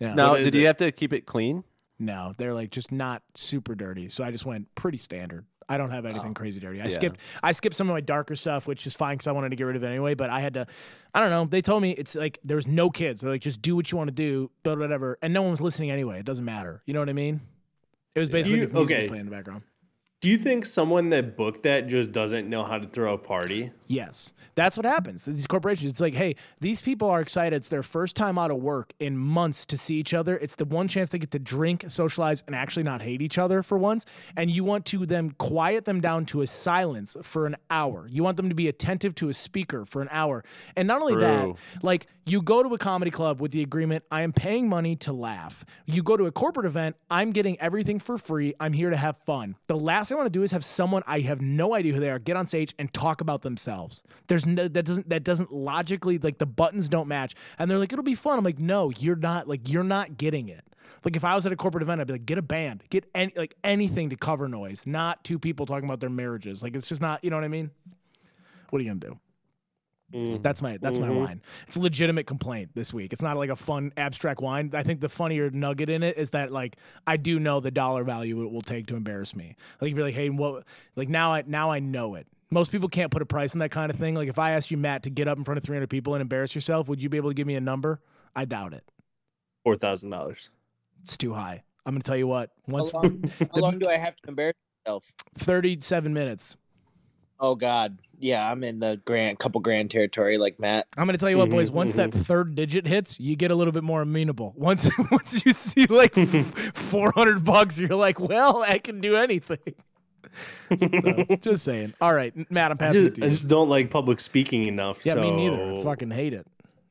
Speaker 1: Yeah.
Speaker 3: Now,
Speaker 2: What is
Speaker 3: did you
Speaker 2: it?
Speaker 3: have to keep it clean?
Speaker 1: No, they're like just not super dirty. So I just went pretty standard. I don't have anything oh. crazy dirty. I
Speaker 3: Yeah.
Speaker 1: skipped I skipped some of my darker stuff, which is fine because I wanted to get rid of it anyway. But I had to, I don't know. They told me it's like there was no kids. They're like just do what you want to do, but whatever. And no one was listening anyway. It doesn't matter. You know what I mean? It was basically
Speaker 2: You-
Speaker 1: music
Speaker 2: okay.
Speaker 1: playing in the background.
Speaker 2: Do you think someone that booked that just doesn't know how to throw a party?
Speaker 1: Yes, that's what happens. These corporations, it's like, hey, these people are excited. It's their first time out of work in months to see each other. It's the one chance they get to drink, socialize, and actually not hate each other for once. And you want to then quiet them down to a silence for an hour. You want them to be attentive to a speaker for an hour. And not only that, like you go to a comedy club with the agreement, I am paying money to laugh. You go to a corporate event, I'm getting everything for free. I'm here to have fun. The last thing I want to do is have someone I have no idea who they are get on stage and talk about themselves. There's no that doesn't that doesn't logically like the buttons don't match. And they're like, it'll be fun. I'm like, no, you're not like you're not getting it. Like if I was at a corporate event, I'd be like, get a band, get any like anything to cover noise, not two people talking about their marriages. Like it's just not, you know what I mean? What are you gonna do? Mm-hmm. That's my that's my mm-hmm. wine. It's a legitimate complaint this week. It's not like a fun abstract wine. I think the funnier nugget in it is that like I do know the dollar value it will take to embarrass me. Like if you're like, hey, what? Like now I now I know it. Most people can't put a price on that kind of thing. Like if I asked you, Matt, to get up in front of 300 people and embarrass yourself, would you be able to give me a number? I doubt it.
Speaker 2: Four thousand dollars.
Speaker 1: It's too high. I'm gonna tell you what.
Speaker 7: How
Speaker 1: Once
Speaker 7: long, <laughs> how long do I have to embarrass myself?
Speaker 1: 37 minutes.
Speaker 7: Oh God, yeah, I'm in the grand couple grand territory like Matt.
Speaker 1: I'm gonna tell you what,
Speaker 2: Mm-hmm,
Speaker 1: boys. Once that third digit hits, you get a little bit more amenable. Once <laughs> once you see like <laughs> four hundred bucks, you're like, well, I can do anything. So, <laughs> just saying. All right, Matt, I'm
Speaker 2: I
Speaker 1: passing it
Speaker 2: just,
Speaker 1: to
Speaker 2: I just don't like public speaking enough.
Speaker 1: yeah,
Speaker 2: so...
Speaker 1: me neither. I fucking hate it.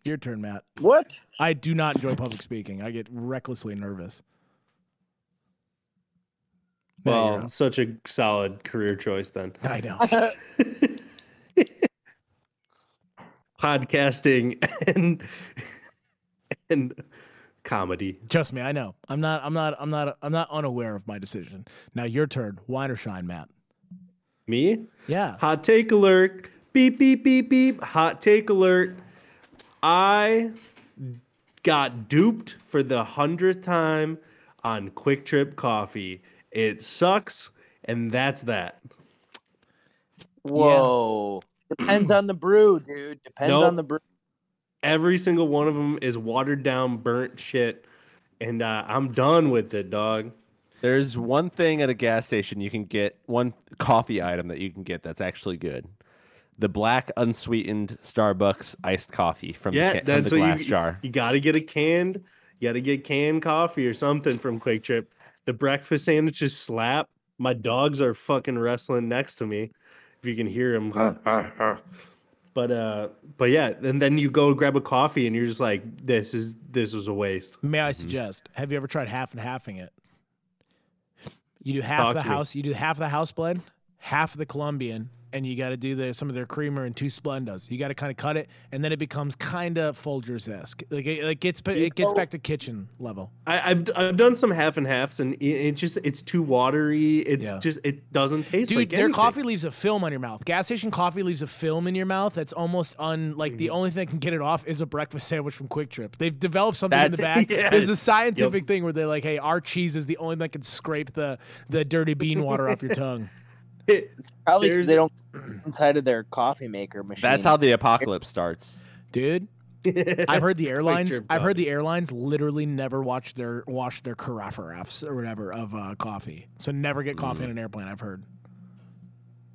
Speaker 1: Your turn, Matt.
Speaker 7: What?
Speaker 1: I do not enjoy public speaking. I get recklessly nervous. Matt,
Speaker 2: Well, such a solid career choice then.
Speaker 1: I know.
Speaker 2: Podcasting and and comedy.
Speaker 1: Trust me, I know. I'm not. I'm not. I'm not. I'm not unaware of my decision. Now, your turn. Wine or shine, Matt?
Speaker 2: Me?
Speaker 1: Yeah.
Speaker 2: Hot take alert. Beep beep beep beep. Hot take alert. I got duped for the hundredth time on QuikTrip Coffee. It sucks, and that's that.
Speaker 7: Whoa. Depends on the brew, dude. Depends
Speaker 2: Nope.
Speaker 7: on the brew.
Speaker 2: Every single one of them is watered down, burnt shit, and uh, I'm done with it, dog.
Speaker 3: There's one thing at a gas station you can get, one coffee item that you can get that's actually good. The black unsweetened Starbucks iced coffee from
Speaker 2: Yeah,
Speaker 3: the, ca- from
Speaker 2: that's
Speaker 3: the
Speaker 2: what
Speaker 3: glass
Speaker 2: you
Speaker 3: jar.
Speaker 2: You got to get a canned. You got to get canned coffee or something from QuikTrip. The breakfast sandwiches slap. My dogs are fucking wrestling next to me. If you can hear him. <laughs> but uh, but yeah, and then you go grab a coffee and you're just like, this is this was a waste.
Speaker 1: May I suggest? Have you ever tried half and halving it? You do half
Speaker 2: Talk
Speaker 1: the
Speaker 2: to me.
Speaker 1: house. You do half the house blend, half the Colombian, and you got to do the some of their creamer and two Splendas. You got to kind of cut it, and then it becomes kind of Folgers esque. Like it, it gets it gets
Speaker 7: know-
Speaker 1: back to kitchen level.
Speaker 2: I, I've I've done some half and halves and it, it just it's too watery. It's
Speaker 1: Yeah.
Speaker 2: just it doesn't taste
Speaker 1: Dude,
Speaker 2: like
Speaker 1: their
Speaker 2: anything.
Speaker 1: coffee leaves a film on your mouth. Gas station coffee leaves a film in your mouth that's almost un like
Speaker 2: Mm-hmm.
Speaker 1: the only thing that can get it off is a breakfast sandwich from QuikTrip. They've developed something in the back. <laughs>
Speaker 2: yeah.
Speaker 1: There's a scientific thing where they're like, hey, our cheese is the only thing that can scrape the the dirty bean water off your tongue.
Speaker 2: It- <laughs>
Speaker 7: Probably
Speaker 2: There's-
Speaker 7: because they don't <clears throat> inside of their coffee maker machine.
Speaker 3: That's how the apocalypse starts.
Speaker 1: Dude, <laughs> I've heard the airlines.
Speaker 2: Trip
Speaker 1: I've heard the airlines literally never watch their wash their carafes or whatever of uh, coffee. So never get coffee
Speaker 2: Mm.
Speaker 1: in an airplane. I've heard.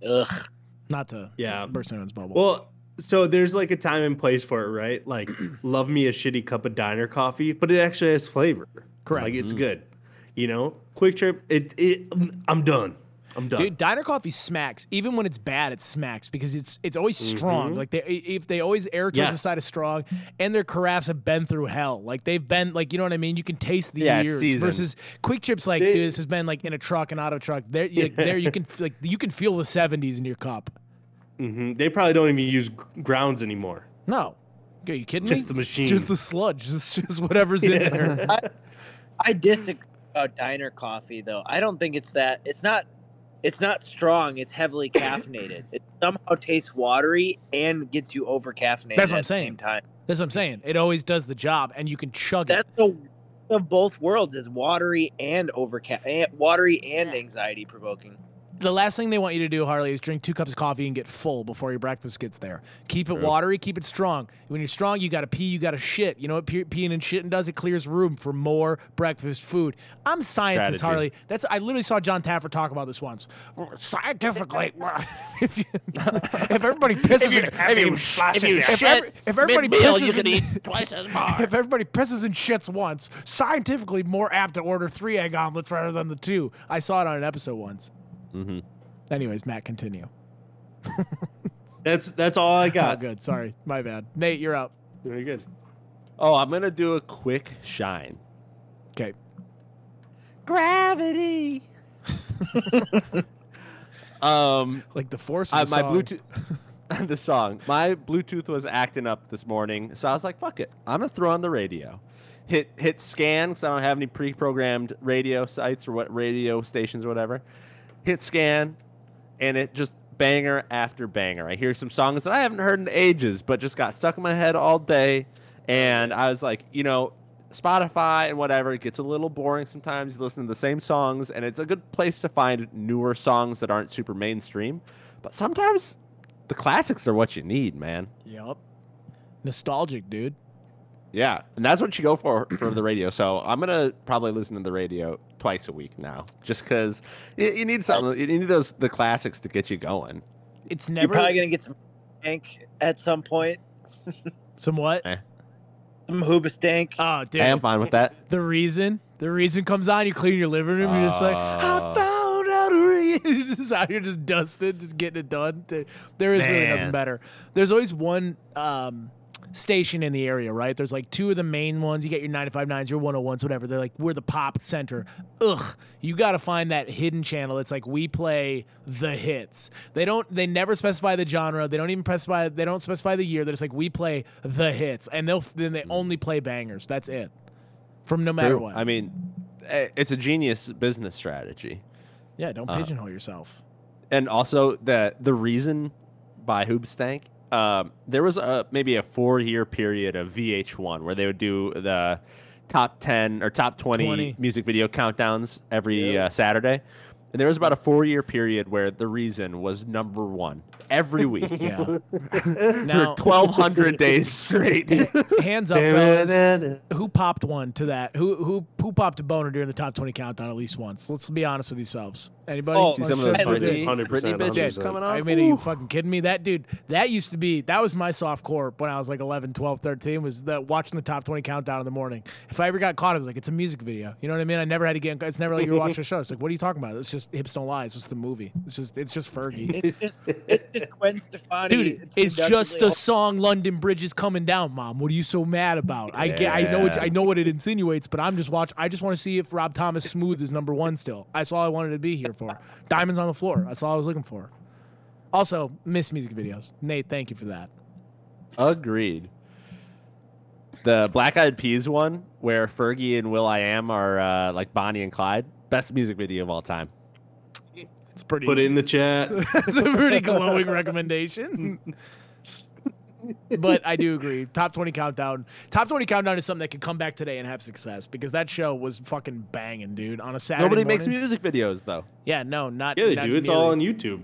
Speaker 7: Ugh.
Speaker 1: Not to
Speaker 2: yeah.
Speaker 1: burst anyone's bubble.
Speaker 2: Well, so there's like a time and place for it, right? Like, <clears throat> love me a shitty cup of diner coffee, but it actually has flavor.
Speaker 1: Correct.
Speaker 2: Like it's good. You know, QuikTrip. It. it I'm done. I'm done.
Speaker 1: Dude, diner coffee smacks. Even when it's bad, it smacks because it's it's always strong. Like they if they always err towards the side of strong, and their carafes have been through hell. Like they've been like you know what I mean. You can taste the
Speaker 3: Yeah,
Speaker 1: years
Speaker 3: seasoned.
Speaker 1: versus QuikTrip's Like
Speaker 2: They-
Speaker 1: dude, this has been like in a truck, an auto truck. There, you- like, there you can <laughs> like you can feel the '70s in your cup.
Speaker 2: Mhm. They probably don't even use grounds anymore.
Speaker 1: No, are you kidding
Speaker 2: Just
Speaker 1: me?
Speaker 2: Just the machine.
Speaker 1: just the sludge, just just whatever's in there. <laughs>
Speaker 7: I disagree about diner coffee though. I don't think it's that. It's not. It's not strong. It's heavily caffeinated. It somehow tastes watery and gets you over caffeinated
Speaker 1: That's what I'm
Speaker 7: at the
Speaker 1: saying.
Speaker 7: same time.
Speaker 1: That's what I'm saying. It always does the job, and you can chug it.
Speaker 7: That's the of both worlds is watery and over ca- watery and anxiety provoking.
Speaker 1: The last thing they want you to do, Harley, is drink two cups of coffee and get full before your breakfast gets there. Keep it watery, keep it strong. When you're strong, you got to pee, you got to shit. You know what pe- peeing and shitting does? It clears room for more breakfast food. I'm scientist,
Speaker 3: Strategy.
Speaker 1: Harley. That's I literally saw John Taffer talk about this once. Scientifically, <laughs> if, you, if everybody pisses, in,
Speaker 3: if you, if you
Speaker 1: if,
Speaker 3: shit,
Speaker 1: every, if everybody pisses
Speaker 3: you can
Speaker 1: in-
Speaker 3: eat twice as <laughs> much.
Speaker 1: if everybody pisses and shits once, scientifically more apt to order three egg omelets rather than the two. I saw it on an episode once.
Speaker 3: Mhm.
Speaker 1: Anyways, Matt, continue. <laughs>
Speaker 2: That's that's all I
Speaker 1: Oh,
Speaker 2: got. <laughs>
Speaker 1: good. Sorry, my bad. Nate, you're up.
Speaker 2: Very good.
Speaker 3: Oh, I'm gonna do a quick shine.
Speaker 1: Okay.
Speaker 3: Gravity. <laughs> um,
Speaker 1: Like the force. Of
Speaker 3: I,
Speaker 1: the
Speaker 3: my
Speaker 1: song.
Speaker 3: Bluetooth, the song. My Bluetooth was acting up this morning, so I was like, "Fuck it, I'm gonna throw on the radio." Hit hit scan because I don't have any pre-programmed radio sites or what radio stations or whatever. Hit scan, and it just banger after banger. I hear some songs that I haven't heard in ages, but just got stuck in my head all day, and I was like, you know. Spotify and whatever, it gets a little boring sometimes. You listen to the same songs, and it's a good place to find newer songs that aren't super mainstream. But sometimes the classics are what you need, man.
Speaker 1: Yep. Nostalgic, dude.
Speaker 3: Yeah, and that's what you go for for the radio. So I'm gonna probably listen to the radio twice a week now, just because you, you need something. You need those the classics to get you going.
Speaker 1: It's
Speaker 7: You're
Speaker 1: never
Speaker 7: probably gonna get some stank at some point. <laughs>
Speaker 1: somewhat.
Speaker 3: Eh.
Speaker 7: Some hoobastank.
Speaker 1: Oh, dude.
Speaker 3: Hey, I'm fine with that.
Speaker 1: the reason, the reason comes on. You clean your living room. You're just like, I
Speaker 3: Oh.
Speaker 1: found out a reason. <laughs> You're just out here, just dusted, just getting it done. There- There is really nothing better. There's always one um, station in the area, right? There's like two of the main ones. You get your 959s, your 101s, whatever. They're like, we're the pop center. Ugh. You got to find that hidden channel. It's like we play the hits. They don't. They never specify the genre. They don't even specify. They don't specify the year. They're just like we play the hits, and they'll then they only play bangers. That's it. From no matter
Speaker 3: True.
Speaker 1: what.
Speaker 3: I mean, eh, it's a genius business strategy,
Speaker 1: Yeah, don't
Speaker 3: Uh,
Speaker 1: pigeonhole yourself.
Speaker 3: and also the the reason by Hoobastank. Um, there was a maybe a four year period of VH1 where they would do the top 10 or top 20,
Speaker 1: 20.
Speaker 3: music video countdowns every uh, Saturday. And there was about a four year period where the reason was number one every <laughs> week
Speaker 1: Yeah.
Speaker 3: for
Speaker 1: now, <laughs>
Speaker 3: 1,200 days straight.
Speaker 1: hands up, fellas. Who popped one to that? Who who who popped a boner during the top twenty countdown at least once? Let's be honest with yourselves. Anybody?
Speaker 7: Oh,
Speaker 3: See
Speaker 1: Wanna
Speaker 3: some of those
Speaker 1: something?
Speaker 3: Britney,
Speaker 2: 100%,
Speaker 3: Britney bitches
Speaker 2: 100%.
Speaker 3: coming on.
Speaker 1: I mean, are you fucking kidding me? That dude, that used to be, that was my soft core when I was like 11, 12, 13, was that watching the top 20 countdown in the morning. If I ever got caught, I was like, it's a music video. You know what I mean? I never had to get, it's never like you're watching a show. It's like, what are you talking about? It's just Hips Don't Lie. It's just the movie. It's just, it's just Fergie. <laughs>
Speaker 7: It's just it's just Gwen Stefani.
Speaker 1: Dude, it's just the song "London Bridge is coming down," Mom. What are you so mad about? I get, I know, it, I know what it insinuates, but I'm just watch. I just want to see if Rob Thomas Smooth is number one still. That's all I wanted to be here for. Diamonds on the floor. That's all I was looking for. Also, miss music videos. Nate, thank you for that.
Speaker 3: Agreed. The Black Eyed Peas one, where Fergie and Will I Am are uh, like Bonnie and Clyde, best music video of all time.
Speaker 1: It's pretty.
Speaker 2: Put it in the chat. <laughs>
Speaker 1: it's a pretty glowing recommendation. but I do agree. Top 20 countdown. Top 20 countdown is something that could come back today and have success because that show was fucking banging, dude. On a Saturday
Speaker 3: Nobody makes music videos though.
Speaker 1: Yeah, no, not.
Speaker 2: Yeah, they
Speaker 1: not
Speaker 2: do. It's all on. YouTube.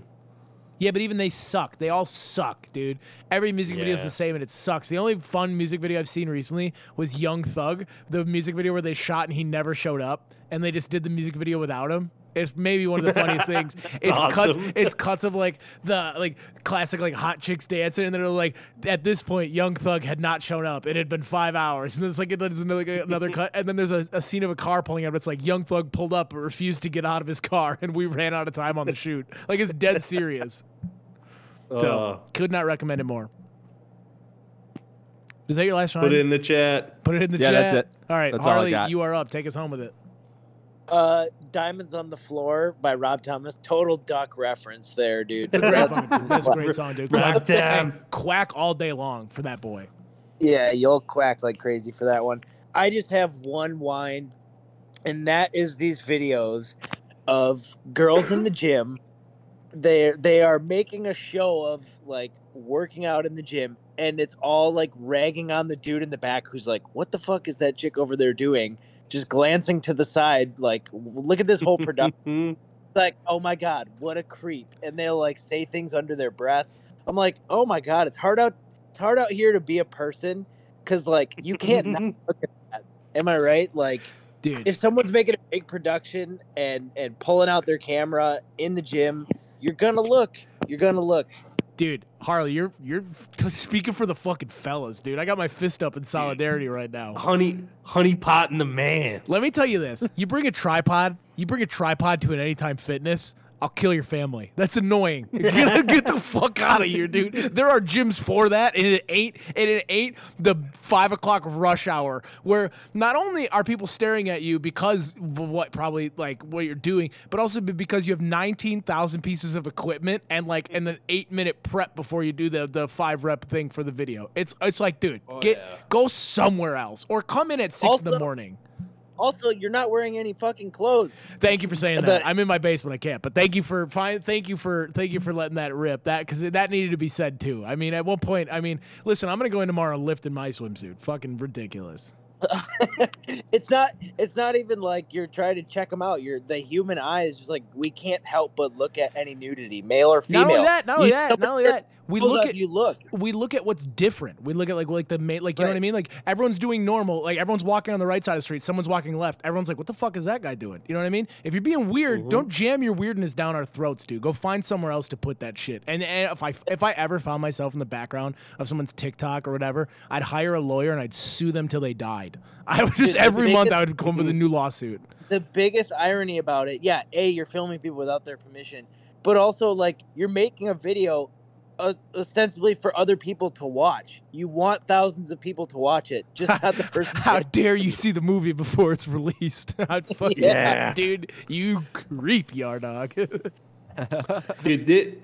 Speaker 1: Yeah, but even they suck. They all suck, dude. Every music video is the same and it sucks. The only fun music video I've seen recently was Young Thug, the music video where they shot and he never showed up, and they just did the music video without him. It's maybe one of the funniest <laughs> things. It's cuts. It's cuts of like the like classic like hot chicks dancing, and then they're like at this point, Young Thug had not shown up. It had been five hours, <laughs> and it's like there's another another <laughs> cut, and then there's a, a scene of a car pulling up. It's like Young Thug pulled up but refused to get out of his car, and we ran out of time on the shoot. Like it's dead serious. So
Speaker 2: Uh,
Speaker 1: could not recommend it more. Is that your last line?
Speaker 2: put it in the chat.
Speaker 1: Put it in the
Speaker 3: Yeah,
Speaker 1: chat.
Speaker 3: that's it.
Speaker 1: All right,
Speaker 3: That's all I
Speaker 1: Harley,
Speaker 3: got.
Speaker 1: you are up. Take us home with it.
Speaker 7: Uh, Diamonds on the Floor by Rob Thomas. Total duck reference there, dude. That's-
Speaker 1: That's a <laughs> great song, dude. Quack, hey, quack all day long for that boy.
Speaker 7: yeah, you'll quack like crazy for that one. I just have one wine, and that is these videos of girls in the <coughs> gym. They they are making a show of like working out in the gym, and it's all like ragging on the dude in the back who's like, "What the fuck is that chick over there doing?" Just glancing to the side, like, "Look at this whole production." <laughs> like, oh my god, what a creep. And they'll like say things under their breath. I'm like, oh my god, it's hard out it's hard out here to be a person because like you can't not <laughs> look at that. Am I right? Like
Speaker 1: Dude,
Speaker 7: if someone's making a big production and and pulling out their camera in the gym, you're gonna look. You're gonna look.
Speaker 1: Dude, Harley, you're you're <laughs> speaking for the fucking fellas, dude. I got my fist up in solidarity right now.
Speaker 2: honey, honey pot and the man.
Speaker 1: Let me tell you this: you bring a tripod, you bring a tripod to an Anytime Fitness. I'll kill your family. That's annoying. <laughs> Get, get the fuck out of here, dude. <laughs> There are gyms for that, and it ain't and it ain't the five o'clock rush hour where not only are people staring at you because of what probably like what you're doing, but also because you have nineteen thousand pieces of equipment and like and an eight minute prep before you do the the five rep thing for the video. It's it's like, dude, oh, get go somewhere else or come in at six in the morning.
Speaker 7: Also, you're not wearing any fucking clothes.
Speaker 1: Thank you for saying that. I'm in my basement. I can't. But thank you for fine. Thank you for thank you for letting that rip. That because that needed to be said too. I mean, at one point, I mean, listen, I'm gonna go in tomorrow and lift in my swimsuit. Fucking ridiculous. <laughs>
Speaker 7: it's not it's not even like you're trying to check them out. You're the human eye is just like we can't help but look at any nudity, male or female.
Speaker 1: Not only that. Not only
Speaker 7: You-
Speaker 1: that. Not only that. We look at
Speaker 7: you look.
Speaker 1: we look at what's different. We look at like like the ma- like you know what I mean. Like everyone's doing normal. Like everyone's walking on the right side of the street. Someone's walking left. Everyone's like, what the fuck is that guy doing? You know what I mean? If you're being weird, mm-hmm. don't jam your weirdness down our throats, dude. Go find somewhere else to put that shit. And, and if I if I ever found myself in the background of someone's TikTok or whatever, I'd hire a lawyer and I'd sue them till they died. <laughs> I would just
Speaker 7: Dude,
Speaker 1: every month I would come with a mm-hmm. new lawsuit.
Speaker 7: the biggest irony about it, yeah, a you're filming people without their permission, but also like you're making a video ostensibly for other people to watch. You want thousands of people to watch it, just not the <laughs> person.
Speaker 1: How dare you see the movie before it's <laughs> released? <laughs> I'd fuck
Speaker 7: Yeah.
Speaker 1: dude, you creep, yard dog.
Speaker 2: Dude, thi-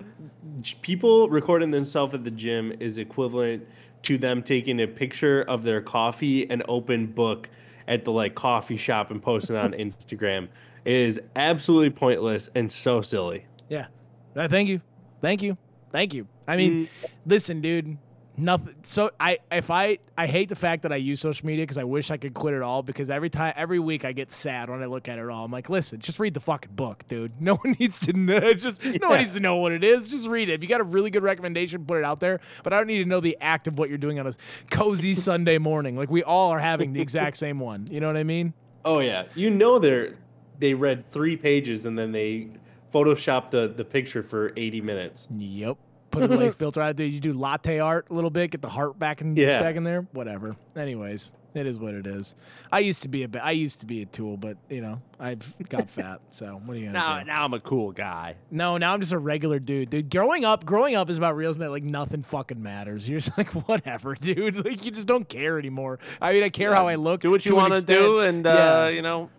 Speaker 2: people recording themselves at the gym is equivalent to them taking a picture of their coffee and open book at the like coffee shop and posting on Instagram. It is absolutely pointless and so silly.
Speaker 1: Yeah. Thank you. Thank you. Thank you. I mean, mm. listen, dude. Nothing. So I, if I, I hate the fact that I use social media because I wish I could quit it all. Because every time, every week, I get sad when I look at it all. I'm like, listen, just read the fucking book, dude. <laughs> No one needs to know. It's just no one needs to know what it is. Just read it. If you got a really good recommendation, put it out there. But I don't need to know the act of what you're doing on a cozy <laughs> Sunday morning. Like we all are having the exact same one. You know what I mean?
Speaker 2: Oh yeah, you know they're they read three pages and then they photoshopped the the picture for 80 minutes.
Speaker 1: Yep. Put a light <laughs> filter out there. You do latte art a little bit, get the heart back in
Speaker 2: Yeah.
Speaker 1: back in there. Whatever. Anyways, it is what it is. I used to be a bit. I used to be a tool, but you know, I've got <laughs> fat. So what are you gonna
Speaker 3: Now,
Speaker 1: do?
Speaker 3: now I'm a cool guy.
Speaker 1: No, now I'm just a regular dude. Dude, growing up, growing up is about realizing that like nothing fucking matters. You're just <laughs> like whatever, dude. Like you just don't care anymore. I mean, I care how I look.
Speaker 3: Do what you
Speaker 1: to
Speaker 3: want to do, and
Speaker 1: Yeah.
Speaker 3: uh, you know,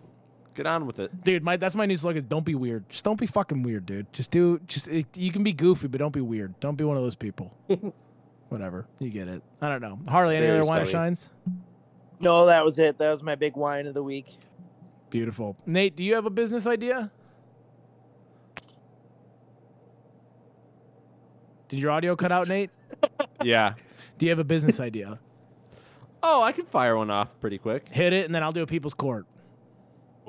Speaker 3: get on with it.
Speaker 1: Dude, my that's my new slogan. Is don't be weird. Just don't be fucking weird, dude. Just do. Just it, you can be goofy, but don't be weird. Don't be one of those people. <laughs> Whatever. You get it. I don't know. Harley, any
Speaker 2: Very
Speaker 1: other wine shines?
Speaker 7: No, that was it. That was my big wine of the week.
Speaker 1: Beautiful. Nate, do you have a business idea? Did your audio cut out, <laughs> Nate?
Speaker 3: Yeah.
Speaker 1: Do you have a business idea? <laughs>
Speaker 3: Oh, I can fire one off pretty quick.
Speaker 1: Hit it, and then I'll do a people's court.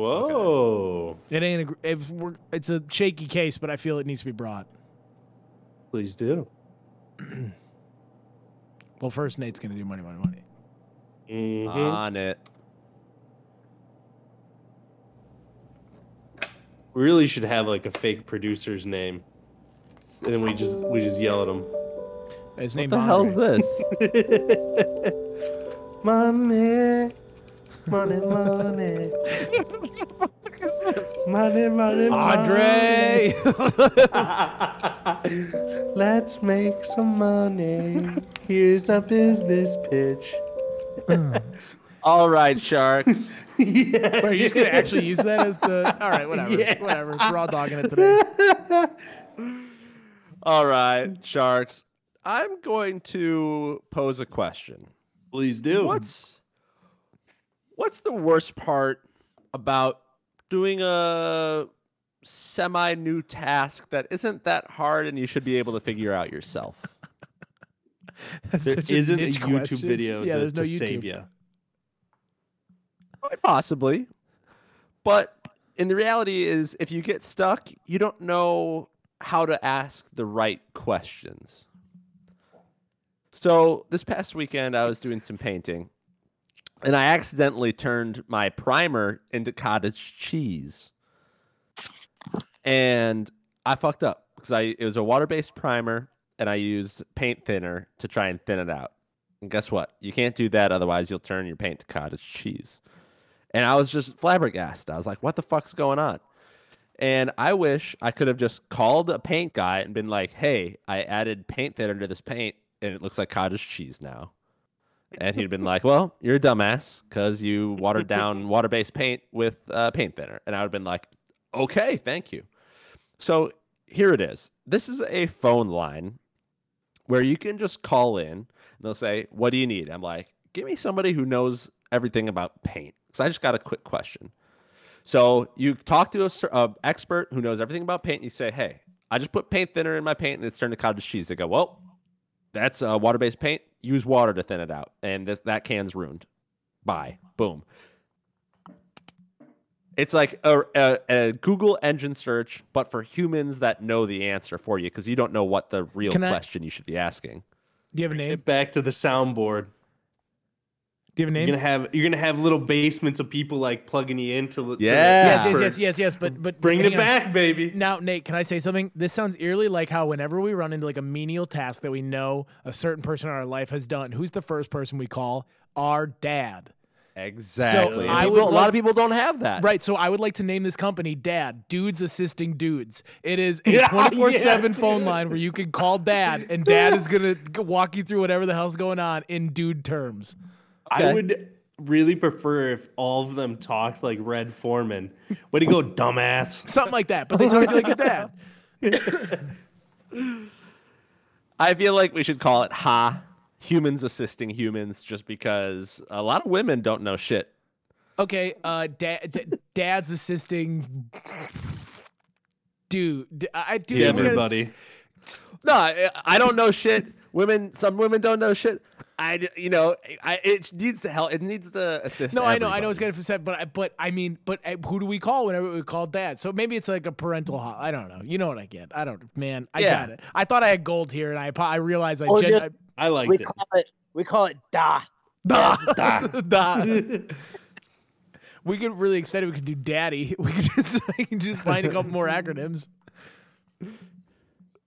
Speaker 2: Whoa.
Speaker 1: It ain't. A, gr- if we're, it's a shaky case, but I feel it needs to be brought.
Speaker 2: Please do. <clears throat>
Speaker 1: Well, first Nate's gonna do money, money, money.
Speaker 2: Mhm.
Speaker 3: On it.
Speaker 2: We really should have like a fake producer's name, and then we just we just yell at him.
Speaker 1: His name.
Speaker 3: What
Speaker 1: name
Speaker 3: the hell is this? <laughs> <laughs>
Speaker 2: money, money, money. Money, money,
Speaker 1: Andre.
Speaker 2: Let's make some money. Here's a business pitch. <laughs>
Speaker 3: All right, sharks.
Speaker 2: yeah,
Speaker 1: Are you just gonna actually use that as the? <laughs> All right, whatever,
Speaker 2: Yeah.
Speaker 1: whatever. We're all dogging it today. <laughs>
Speaker 3: All right, sharks. I'm going to pose a question.
Speaker 2: Please do.
Speaker 3: What's what's the worst part about doing a semi new task that isn't that hard and you should be able to figure out yourself? <laughs>
Speaker 2: There isn't a YouTube
Speaker 1: question.
Speaker 2: video
Speaker 1: Yeah,
Speaker 2: to,
Speaker 1: there's no YouTube.
Speaker 2: save you.
Speaker 3: Quite Possibly. But in the reality is if you get stuck, you don't know how to ask the right questions. So this past weekend I was doing some painting and I accidentally turned my primer into cottage cheese. And I fucked up because I it was a water-based primer and I used paint thinner to try and thin it out. And guess what? You can't do that otherwise you'll turn your paint to cottage cheese. And I was just flabbergasted. I was like, what the fuck's going on? And I wish I could have just called a paint guy and been like, hey, I added paint thinner to this paint and it looks like cottage cheese now. And he'd been like, well, you're a dumbass because you watered down <laughs> water based paint with uh, paint thinner. And I would have been like, okay, thank you. So here it is. This is a phone line where you can just call in and they'll say, What do you need? I'm like, Give me somebody who knows everything about paint. Because I just got a quick question. So you talk to a a expert who knows everything about paint. And you say, Hey, I just put paint thinner in my paint and it's turned to cottage cheese. They go, Well, that's uh, water based paint. Use water to thin it out. And this, that can's ruined. Bye. Boom. It's like a, a, a Google engine search, but for humans that know the answer for you because you don't know what the real
Speaker 1: Can I-
Speaker 3: question you should be asking.
Speaker 1: Do you have a name?
Speaker 2: Get back to the soundboard.
Speaker 1: Do you have a
Speaker 2: You're gonna have you're gonna have little basements of people like plugging you into. to the
Speaker 3: Yeah.
Speaker 1: Yes, yes, yes, yes, yes. But but
Speaker 2: Bring
Speaker 1: hang
Speaker 2: it
Speaker 1: on.
Speaker 2: back, baby.
Speaker 1: Now, Nate, can I say something? This sounds eerily like how whenever we run into like a menial task that we know a certain person in our life has done, who's the first person we call? Our dad.
Speaker 3: Exactly.
Speaker 1: I
Speaker 3: People-
Speaker 1: would
Speaker 3: a lot of people don't have that.
Speaker 1: Right. So I would like to name this company Dad, Dudes Assisting Dudes. It is a <laughs>
Speaker 2: Yeah,
Speaker 1: 24 7
Speaker 2: yeah.
Speaker 1: phone line where you can call dad and dad is going to walk you through whatever the hell's going on in dude terms.
Speaker 2: I would really prefer if all of them talked like Red Foreman. Way to go, dumbass.
Speaker 1: Something like that. But they talk to you like a dad. <laughs>
Speaker 3: I feel like we should call it Ha Humans Assisting Humans just because a lot of women don't know shit.
Speaker 1: Okay. Uh, dad, d- dad's assisting. Dude, I do.
Speaker 2: Yeah,
Speaker 1: we gotta-
Speaker 2: everybody.
Speaker 3: No, I, I don't know shit. Women, some women don't know shit. I, d- you know, I, it needs to help. It needs to assist.
Speaker 1: No, I know, I know it's
Speaker 3: everybody.
Speaker 1: gonna said, but I, but I mean, but uh, who do we call whenever we call dad? So maybe it's like a parental. Ho- I don't know. You know what I get? I don't, man. I
Speaker 3: Yeah.
Speaker 1: got it. I thought I had gold here, and I I realized I.
Speaker 7: Or
Speaker 1: gen-
Speaker 7: just-
Speaker 1: I
Speaker 2: I liked
Speaker 7: we
Speaker 2: it.
Speaker 7: call it we call it da.
Speaker 1: Da. Da. <laughs> we get really excited. We could do daddy. <laughs> We could just we can just find a couple more acronyms.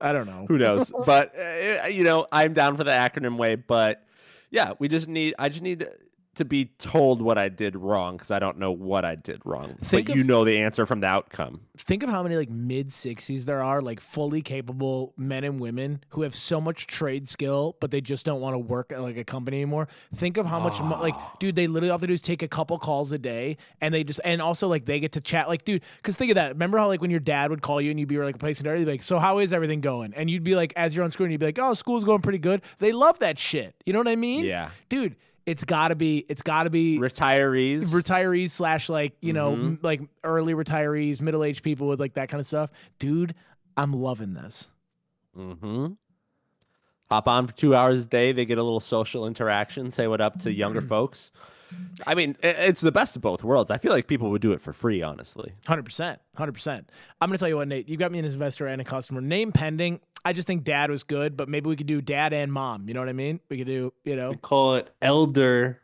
Speaker 1: I don't know.
Speaker 3: Who knows? but uh, you know, I'm down for the acronym way. But yeah, we just need. I just need to be told what I did wrong because I don't know what I did wrong.
Speaker 1: Think
Speaker 3: but you know the answer from the outcome.
Speaker 1: Think of how many like mid sixties there are, like fully capable men and women who have so much trade skill, but they just don't want to work at like a company anymore. Think of how much, mo- like, dude, they literally all have to do is take a couple calls a day, and they just, and also like they get to chat, like, dude, because think of that. Remember how like when your dad would call you and you'd be like placing dirty, like, so how is everything going? And you'd be like, as you're on screen, you'd be like, oh, school's going pretty good. They love that shit. You know what I mean?
Speaker 3: Yeah.
Speaker 1: dude. It's gotta be. It's gotta be
Speaker 3: Retirees.
Speaker 1: retirees slash like you know
Speaker 3: Mm-hmm.
Speaker 1: m- like early retirees middle aged people with like that kind of stuff dude i'm loving this
Speaker 3: Mm-hmm. Hop on for two hours a day. They get a little social interaction. Say what up to younger <clears throat> folks. I mean, it's the best of both worlds. I feel like people would do it for free, honestly.
Speaker 1: 100% 100% i'm gonna tell you what nate You've got me an investor and a customer name pending i just think dad was good but maybe we could do dad and mom you know what i mean we could do you know
Speaker 2: We call it elder,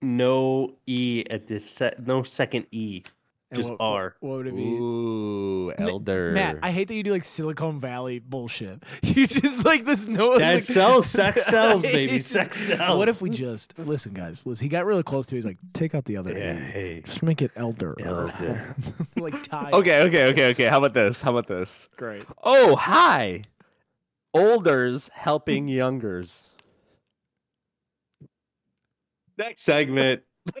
Speaker 2: no e at the set, no second e.
Speaker 1: And
Speaker 2: Just
Speaker 1: what,
Speaker 2: R.
Speaker 1: What, what would it be?
Speaker 3: Ooh, elder.
Speaker 1: Matt, I hate that you do like Silicon Valley bullshit. <laughs> You just like this no
Speaker 2: That
Speaker 1: like,
Speaker 2: sells. Sex <laughs> sells, baby.
Speaker 1: It's
Speaker 2: Sex
Speaker 1: just-
Speaker 2: sells.
Speaker 1: What if we just listen, guys? Listen, he got really close to. He's like, take out the other.
Speaker 2: Yeah,
Speaker 1: A.
Speaker 2: hey.
Speaker 1: Just make it elder.
Speaker 2: Elder. <laughs>
Speaker 1: like tie.
Speaker 3: Okay, okay, okay, okay. How about this? How about this?
Speaker 1: great.
Speaker 3: Oh, hi. Olders helping youngers.
Speaker 2: Next segment. <laughs>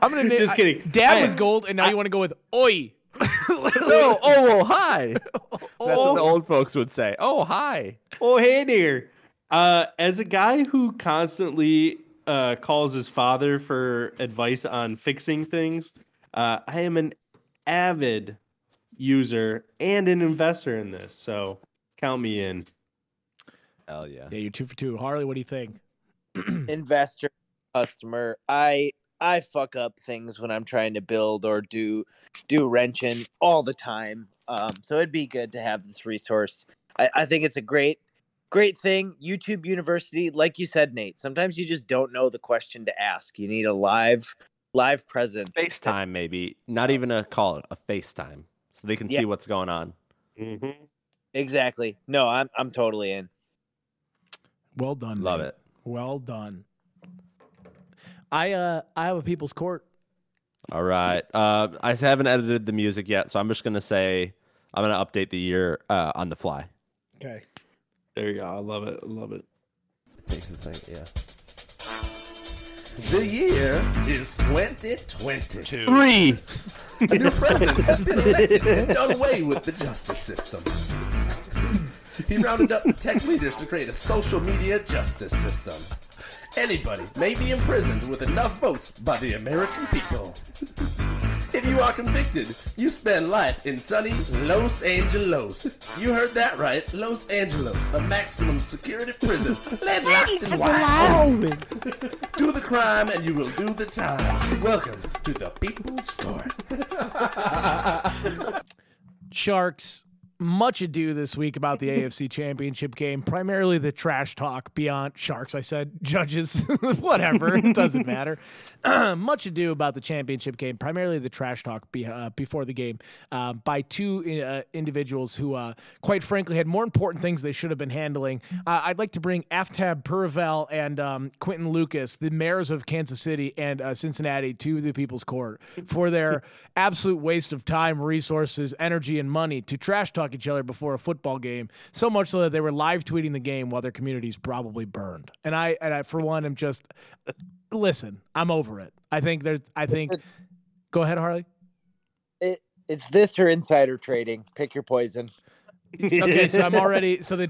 Speaker 1: I'm gonna name.
Speaker 2: Just
Speaker 1: I-
Speaker 2: kidding.
Speaker 1: Dad
Speaker 2: I-
Speaker 1: was gold, and now you want to go with oi. <laughs>
Speaker 3: No, oh, well, hi. <laughs> That's what the
Speaker 2: Oh.
Speaker 3: old folks would say. Oh, hi.
Speaker 2: Oh, hey there. Uh, as a guy who constantly uh, calls his father for advice on fixing things, uh, I am an avid user and an investor in this. So count me in.
Speaker 3: Hell yeah.
Speaker 1: Yeah, you're two for two. Harley, what do you think? <clears throat>
Speaker 7: investor customer i i fuck up things when i'm trying to build or do do wrenching all the time um so it'd be good to have this resource i i think it's a great great thing youtube university like you said nate sometimes you just don't know the question to ask you need a live live present
Speaker 3: FaceTime, maybe. Not even a call, a FaceTime. So they can
Speaker 7: Yeah.
Speaker 3: see what's going on.
Speaker 2: Mm-hmm.
Speaker 7: exactly no i'm i'm totally in
Speaker 1: Well done.
Speaker 3: Love
Speaker 1: man.
Speaker 3: it.
Speaker 1: Well done. I uh I have a people's court.
Speaker 3: All right. Uh, I haven't edited the music yet, so I'm just gonna say I'm gonna update the year uh, on the fly.
Speaker 1: Okay.
Speaker 2: There you go. I love it. I love it.
Speaker 3: Takes a second, yeah.
Speaker 8: The year is 2022.
Speaker 3: Three.
Speaker 8: A new president has been elected and done away with the justice system. He rounded up the tech leaders to create a social media justice system. Anybody may be imprisoned with enough votes by the American people. If you are convicted, you spend life in sunny Los Angeles. You heard that right, Los Angeles, a maximum security prison. <laughs> Let locked and wide. Oh. Do the crime and you will do the time. Welcome to the People's Court. <laughs>
Speaker 1: Sharks, much ado this week about the <laughs> AFC Championship game. Primarily the trash talk beyond Sharks. I said judges, <laughs> whatever, it doesn't <laughs> matter. <clears throat> much ado about the championship game. Primarily the trash talk be, uh, before the game uh, by two uh, individuals who, uh, quite frankly, had more important things they should have been handling. Uh, I'd like to bring Aftab Pureval and um, Quinton Lucas, the mayors of Kansas City and uh, Cincinnati, to the People's Court for their absolute waste of time, resources, energy, and money to trash talk each other before a football game. So much so that they were live tweeting the game while their communities probably burned. And I, and I for one, am just listen. I'm over it. I think there's. I think. Go ahead, Harley.
Speaker 7: it it's this or insider trading pick your poison
Speaker 1: Okay, so I'm <laughs> already so the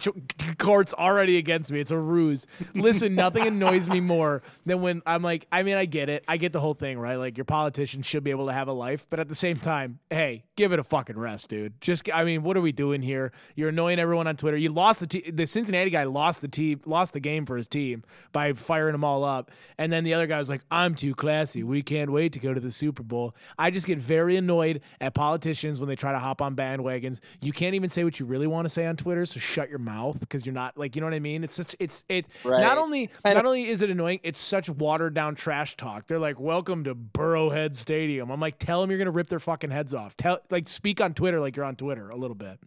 Speaker 1: court's already against me. It's a ruse. Listen, nothing annoys me more than when I'm like, I mean, I get it. I get the whole thing, right? Like your politicians should be able to have a life, but at the same time, hey, give it a fucking rest, dude. Just, I mean, what are we doing here? You're annoying everyone on Twitter. You lost the team. The Cincinnati guy lost the team, lost the game for his team by firing them all up, and then the other guy was like, I'm too classy. We can't wait to go to the Super Bowl. I just get very annoyed at politicians when they try to hop on bandwagons. You can't even say what you really want to say on Twitter, so shut your mouth because you're not like you know what I mean. It's just it's it.
Speaker 7: Right.
Speaker 1: Not only not only is it annoying, it's such watered down trash talk. They're like, "Welcome to Burrowhead Stadium." I'm like, tell them you're gonna rip their fucking heads off. Tell like speak on Twitter like you're on Twitter a little bit.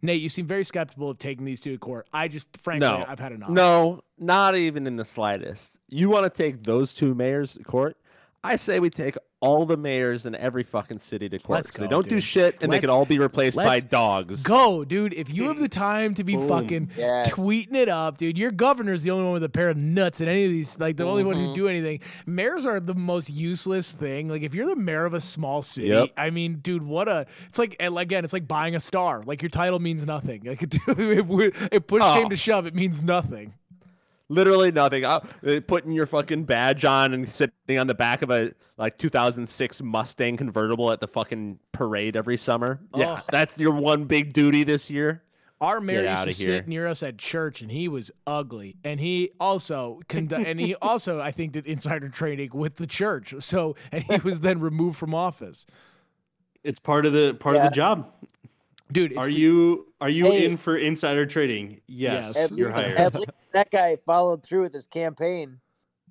Speaker 1: Nate, you seem very skeptical of taking these two to court. I just frankly,
Speaker 3: No,
Speaker 1: I've had enough.
Speaker 3: No, not even in the slightest. You want to take those two mayors to court? I say we take all the mayors in every fucking city to court.
Speaker 1: Let's
Speaker 3: 'cause They don't do shit, and they
Speaker 1: Let's-
Speaker 3: can all be replaced by dogs.
Speaker 1: Go, dude. If you have the time to be fucking
Speaker 7: Yes.
Speaker 1: tweeting it up, dude, your governor's the only one with a pair of nuts in any of these, like the only one who mm-hmm. do anything. Mayors are the most useless thing. Like if you're the mayor of a small city,
Speaker 3: Yep.
Speaker 1: I mean, dude, what a it's like and again, it's like buying a star. Like your title means nothing. Like <laughs> if, if push
Speaker 3: Oh.
Speaker 1: came to shove, it means nothing.
Speaker 3: Literally nothing. Uh, uh, putting your fucking badge on and sitting on the back of a like 2006 Mustang convertible at the fucking parade every summer. Yeah,
Speaker 1: Oh.
Speaker 3: that's your one big duty this year.
Speaker 1: Our mayor used to
Speaker 3: here.
Speaker 1: sit near us at church, and he was ugly. And he also condu- and he <laughs> also, I think, did insider trading with the church. So, and he was then removed from office.
Speaker 2: It's part of the part
Speaker 7: Yeah.
Speaker 2: of the job.
Speaker 1: Dude, it's
Speaker 2: Are
Speaker 1: the-
Speaker 2: you are you
Speaker 7: Hey.
Speaker 2: in for insider trading? Yes,
Speaker 1: Yes.
Speaker 7: at
Speaker 2: you're
Speaker 7: least,
Speaker 2: hired.
Speaker 7: at least that guy followed through with his campaign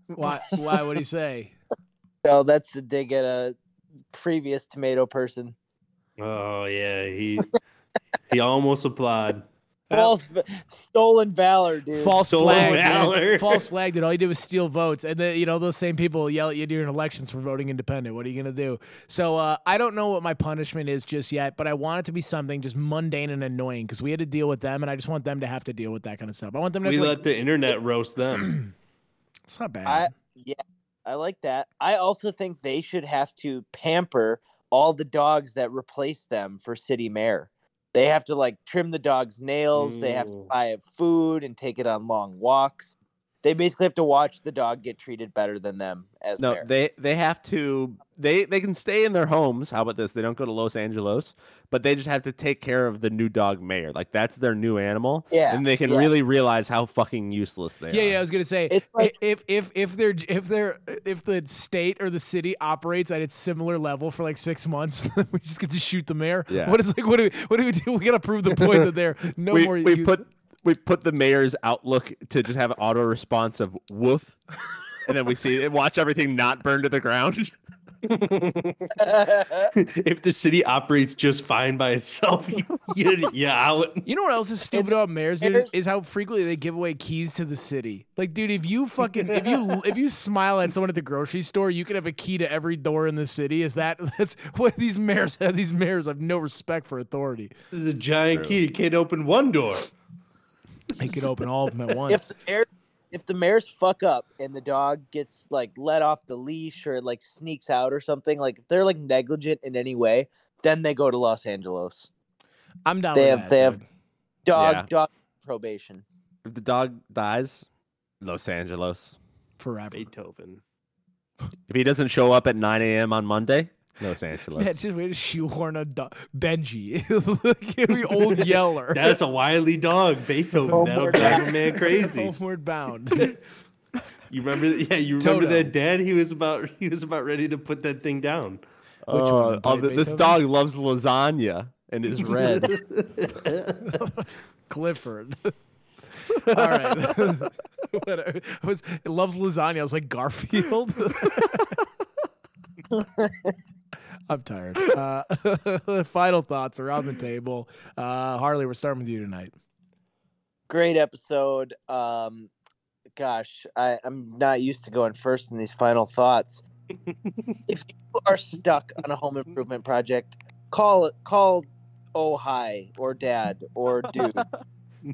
Speaker 1: Why? Why would he say?
Speaker 7: No, <laughs> oh, that's a dig at a previous tomato person.
Speaker 2: Oh yeah, he he almost applied.
Speaker 7: False, stolen valor, dude.
Speaker 1: False
Speaker 2: Stolen
Speaker 1: flag.
Speaker 2: valor. <laughs>
Speaker 1: False flag. Dude. All you did was steal votes, and then you know those same people yell at you during elections for voting independent. What are you gonna do? So uh, I don't know what my punishment is just yet, but I want it to be something just mundane and annoying because we had to deal with them, and I just want them to have to deal with that kind of stuff. I want them to.
Speaker 2: We
Speaker 1: have to,
Speaker 2: let
Speaker 1: like,
Speaker 2: the internet roast them. <clears throat>
Speaker 1: it's not bad.
Speaker 7: I yeah, I like that. I also think they should have to pamper all the dogs that replace them for city mayor. They have to like trim the dog's nails. They have to
Speaker 2: Mm.
Speaker 7: buy it food and take it on long walks. They basically have to watch the dog get treated better than them as
Speaker 3: No,
Speaker 7: mayor.
Speaker 3: they they have to they they can stay in their homes. How about this? They don't go to Los Angeles, but they just have to take care of the new dog mayor. Like that's their new animal.
Speaker 7: Yeah,
Speaker 3: And they can
Speaker 7: yeah.
Speaker 3: really realize how fucking useless they
Speaker 1: Yeah,
Speaker 3: are.
Speaker 1: yeah. I was gonna say
Speaker 7: like-
Speaker 1: if if if they're if they're if the state or the city operates at its similar level for like six months, <laughs> we just get to shoot the mayor.
Speaker 3: Yeah.
Speaker 1: What is like? What do we what do we do? We gotta prove the point that they're <laughs> no
Speaker 3: we,
Speaker 1: more.
Speaker 3: we
Speaker 1: use-
Speaker 3: put we put the mayor's outlook to just have an auto response of woof. and then we see it, watch everything not burn to the ground. <laughs>
Speaker 2: if the city operates just fine by itself, <laughs> you, you out.
Speaker 1: You know what else is stupid about mayors, is, is how frequently they give away keys to the city. Like, dude, if you fucking if you <laughs> if you smile at someone at the grocery store, you can have a key to every door in the city. Is that that's what these mayors have? These mayors have no respect for authority.
Speaker 2: The giant key you can't open one door.
Speaker 1: They could open all of them at <laughs>
Speaker 7: if
Speaker 1: once.
Speaker 7: the mayor, if the mayor's fuck up and the dog gets like let off the leash or like sneaks out or something, like if they're like negligent in any way, then they go to Los Angeles.
Speaker 1: I'm down.
Speaker 7: they
Speaker 1: with
Speaker 7: have-
Speaker 1: that,
Speaker 7: they have- Dog,
Speaker 3: Yeah.
Speaker 7: dog probation.
Speaker 3: if the dog dies, Los Angeles.
Speaker 1: forever.
Speaker 2: Beethoven.
Speaker 3: If he doesn't show up at 9 a.m. on Monday, Los Angeles.
Speaker 1: Man, just way <laughs> to shoehorn a do- Benji, <laughs> like every old <laughs> yeller.
Speaker 2: That's a wily dog, Beethoven. That'll
Speaker 7: Homeward
Speaker 2: drive a man crazy.
Speaker 1: homeward bound.
Speaker 2: You remember? Yeah, you remember
Speaker 1: Toto.
Speaker 2: that dad? He was about he was about ready to put that thing down.
Speaker 1: Which
Speaker 3: Uh,
Speaker 1: one,
Speaker 3: oh, this dog loves lasagna and is red.
Speaker 1: Clifford. All right. I was it loves lasagna. I was like Garfield. I'm tired. Uh, <laughs> final thoughts around the table. Uh, Harley, we're starting with you tonight.
Speaker 7: Great episode. Um, gosh, I, I'm not used to going first in these final thoughts. <laughs> if you are stuck on a home improvement project, call call oh hi or dad or dude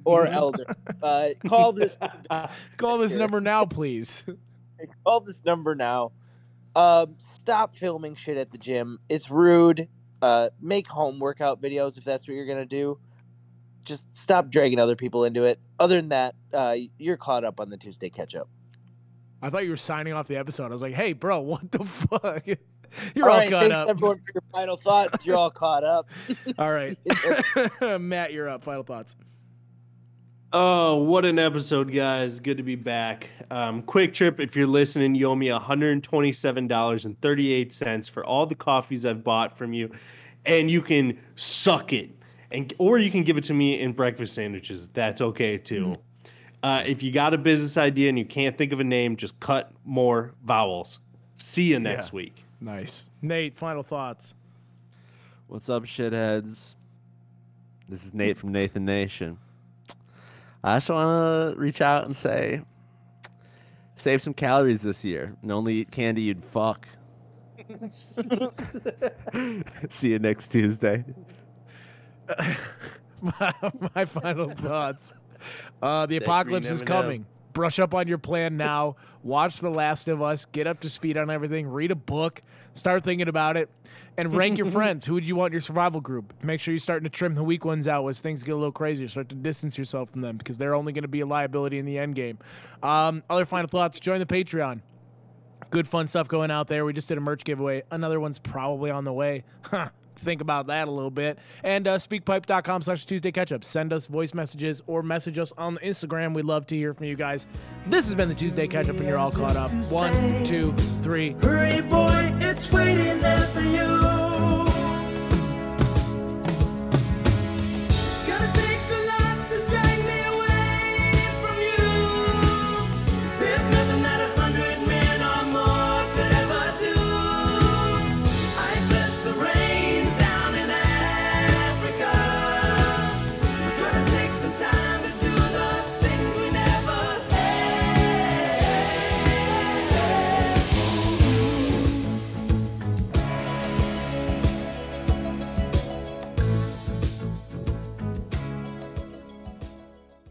Speaker 7: or <laughs> elder. Uh, call this
Speaker 1: Call this number now, please.
Speaker 7: call this number now. Um, stop filming shit at the gym. It's rude. Uh, make home workout videos if that's what you're gonna do. Just stop dragging other people into it. Other than that, uh, you're caught up on the Tuesday catch up.
Speaker 1: I thought you were signing off the episode. I was like, hey, bro, <laughs> what the fuck? <laughs> You're
Speaker 7: all
Speaker 1: all
Speaker 7: right,
Speaker 1: caught up.
Speaker 7: everyone for your final thoughts. You're all caught up. <laughs>
Speaker 1: All right. Matt, you're up. Final thoughts.
Speaker 2: Oh, what an episode, guys. Good to be back. Um, QuikTrip, if you're listening, you owe me $127.38 for all the coffees I've bought from you. And you can suck it. And or you can give it to me in breakfast sandwiches. That's okay too. Uh, if you got a business idea and you can't think of a name, just cut more vowels. See you next
Speaker 1: Yeah.
Speaker 2: week.
Speaker 1: Nice. Nate, final thoughts.
Speaker 3: What's up, shitheads? This is Nate from Nathan Nation. I just want to reach out and say, save some calories this year and only eat candy you'd fuck. <laughs> See you next Tuesday. <laughs>
Speaker 1: my, my final thoughts. Uh, the
Speaker 2: That
Speaker 1: apocalypse is coming. Brush up on your plan now. Watch The Last of Us. Get up to speed on everything. Read a book. Start thinking about it. And rank your <laughs> friends. Who would you want in your survival group? Make sure you're starting to trim the weak ones out as things get a little crazier. Start to distance yourself from them because they're only going to be a liability in the end game. Um, other final thoughts join the Patreon good fun stuff going out there. We just did a merch giveaway. Another one's probably on the way. <laughs> Huh. Think about that a little bit. And uh, speakpipe.com slash Tuesday Catchup. Send us voice messages or message us on Instagram. We'd love to hear from you guys. This has been the Tuesday Catchup, and you're all caught up. One, two, three.
Speaker 6: Hurry, boy, it's waiting there for you.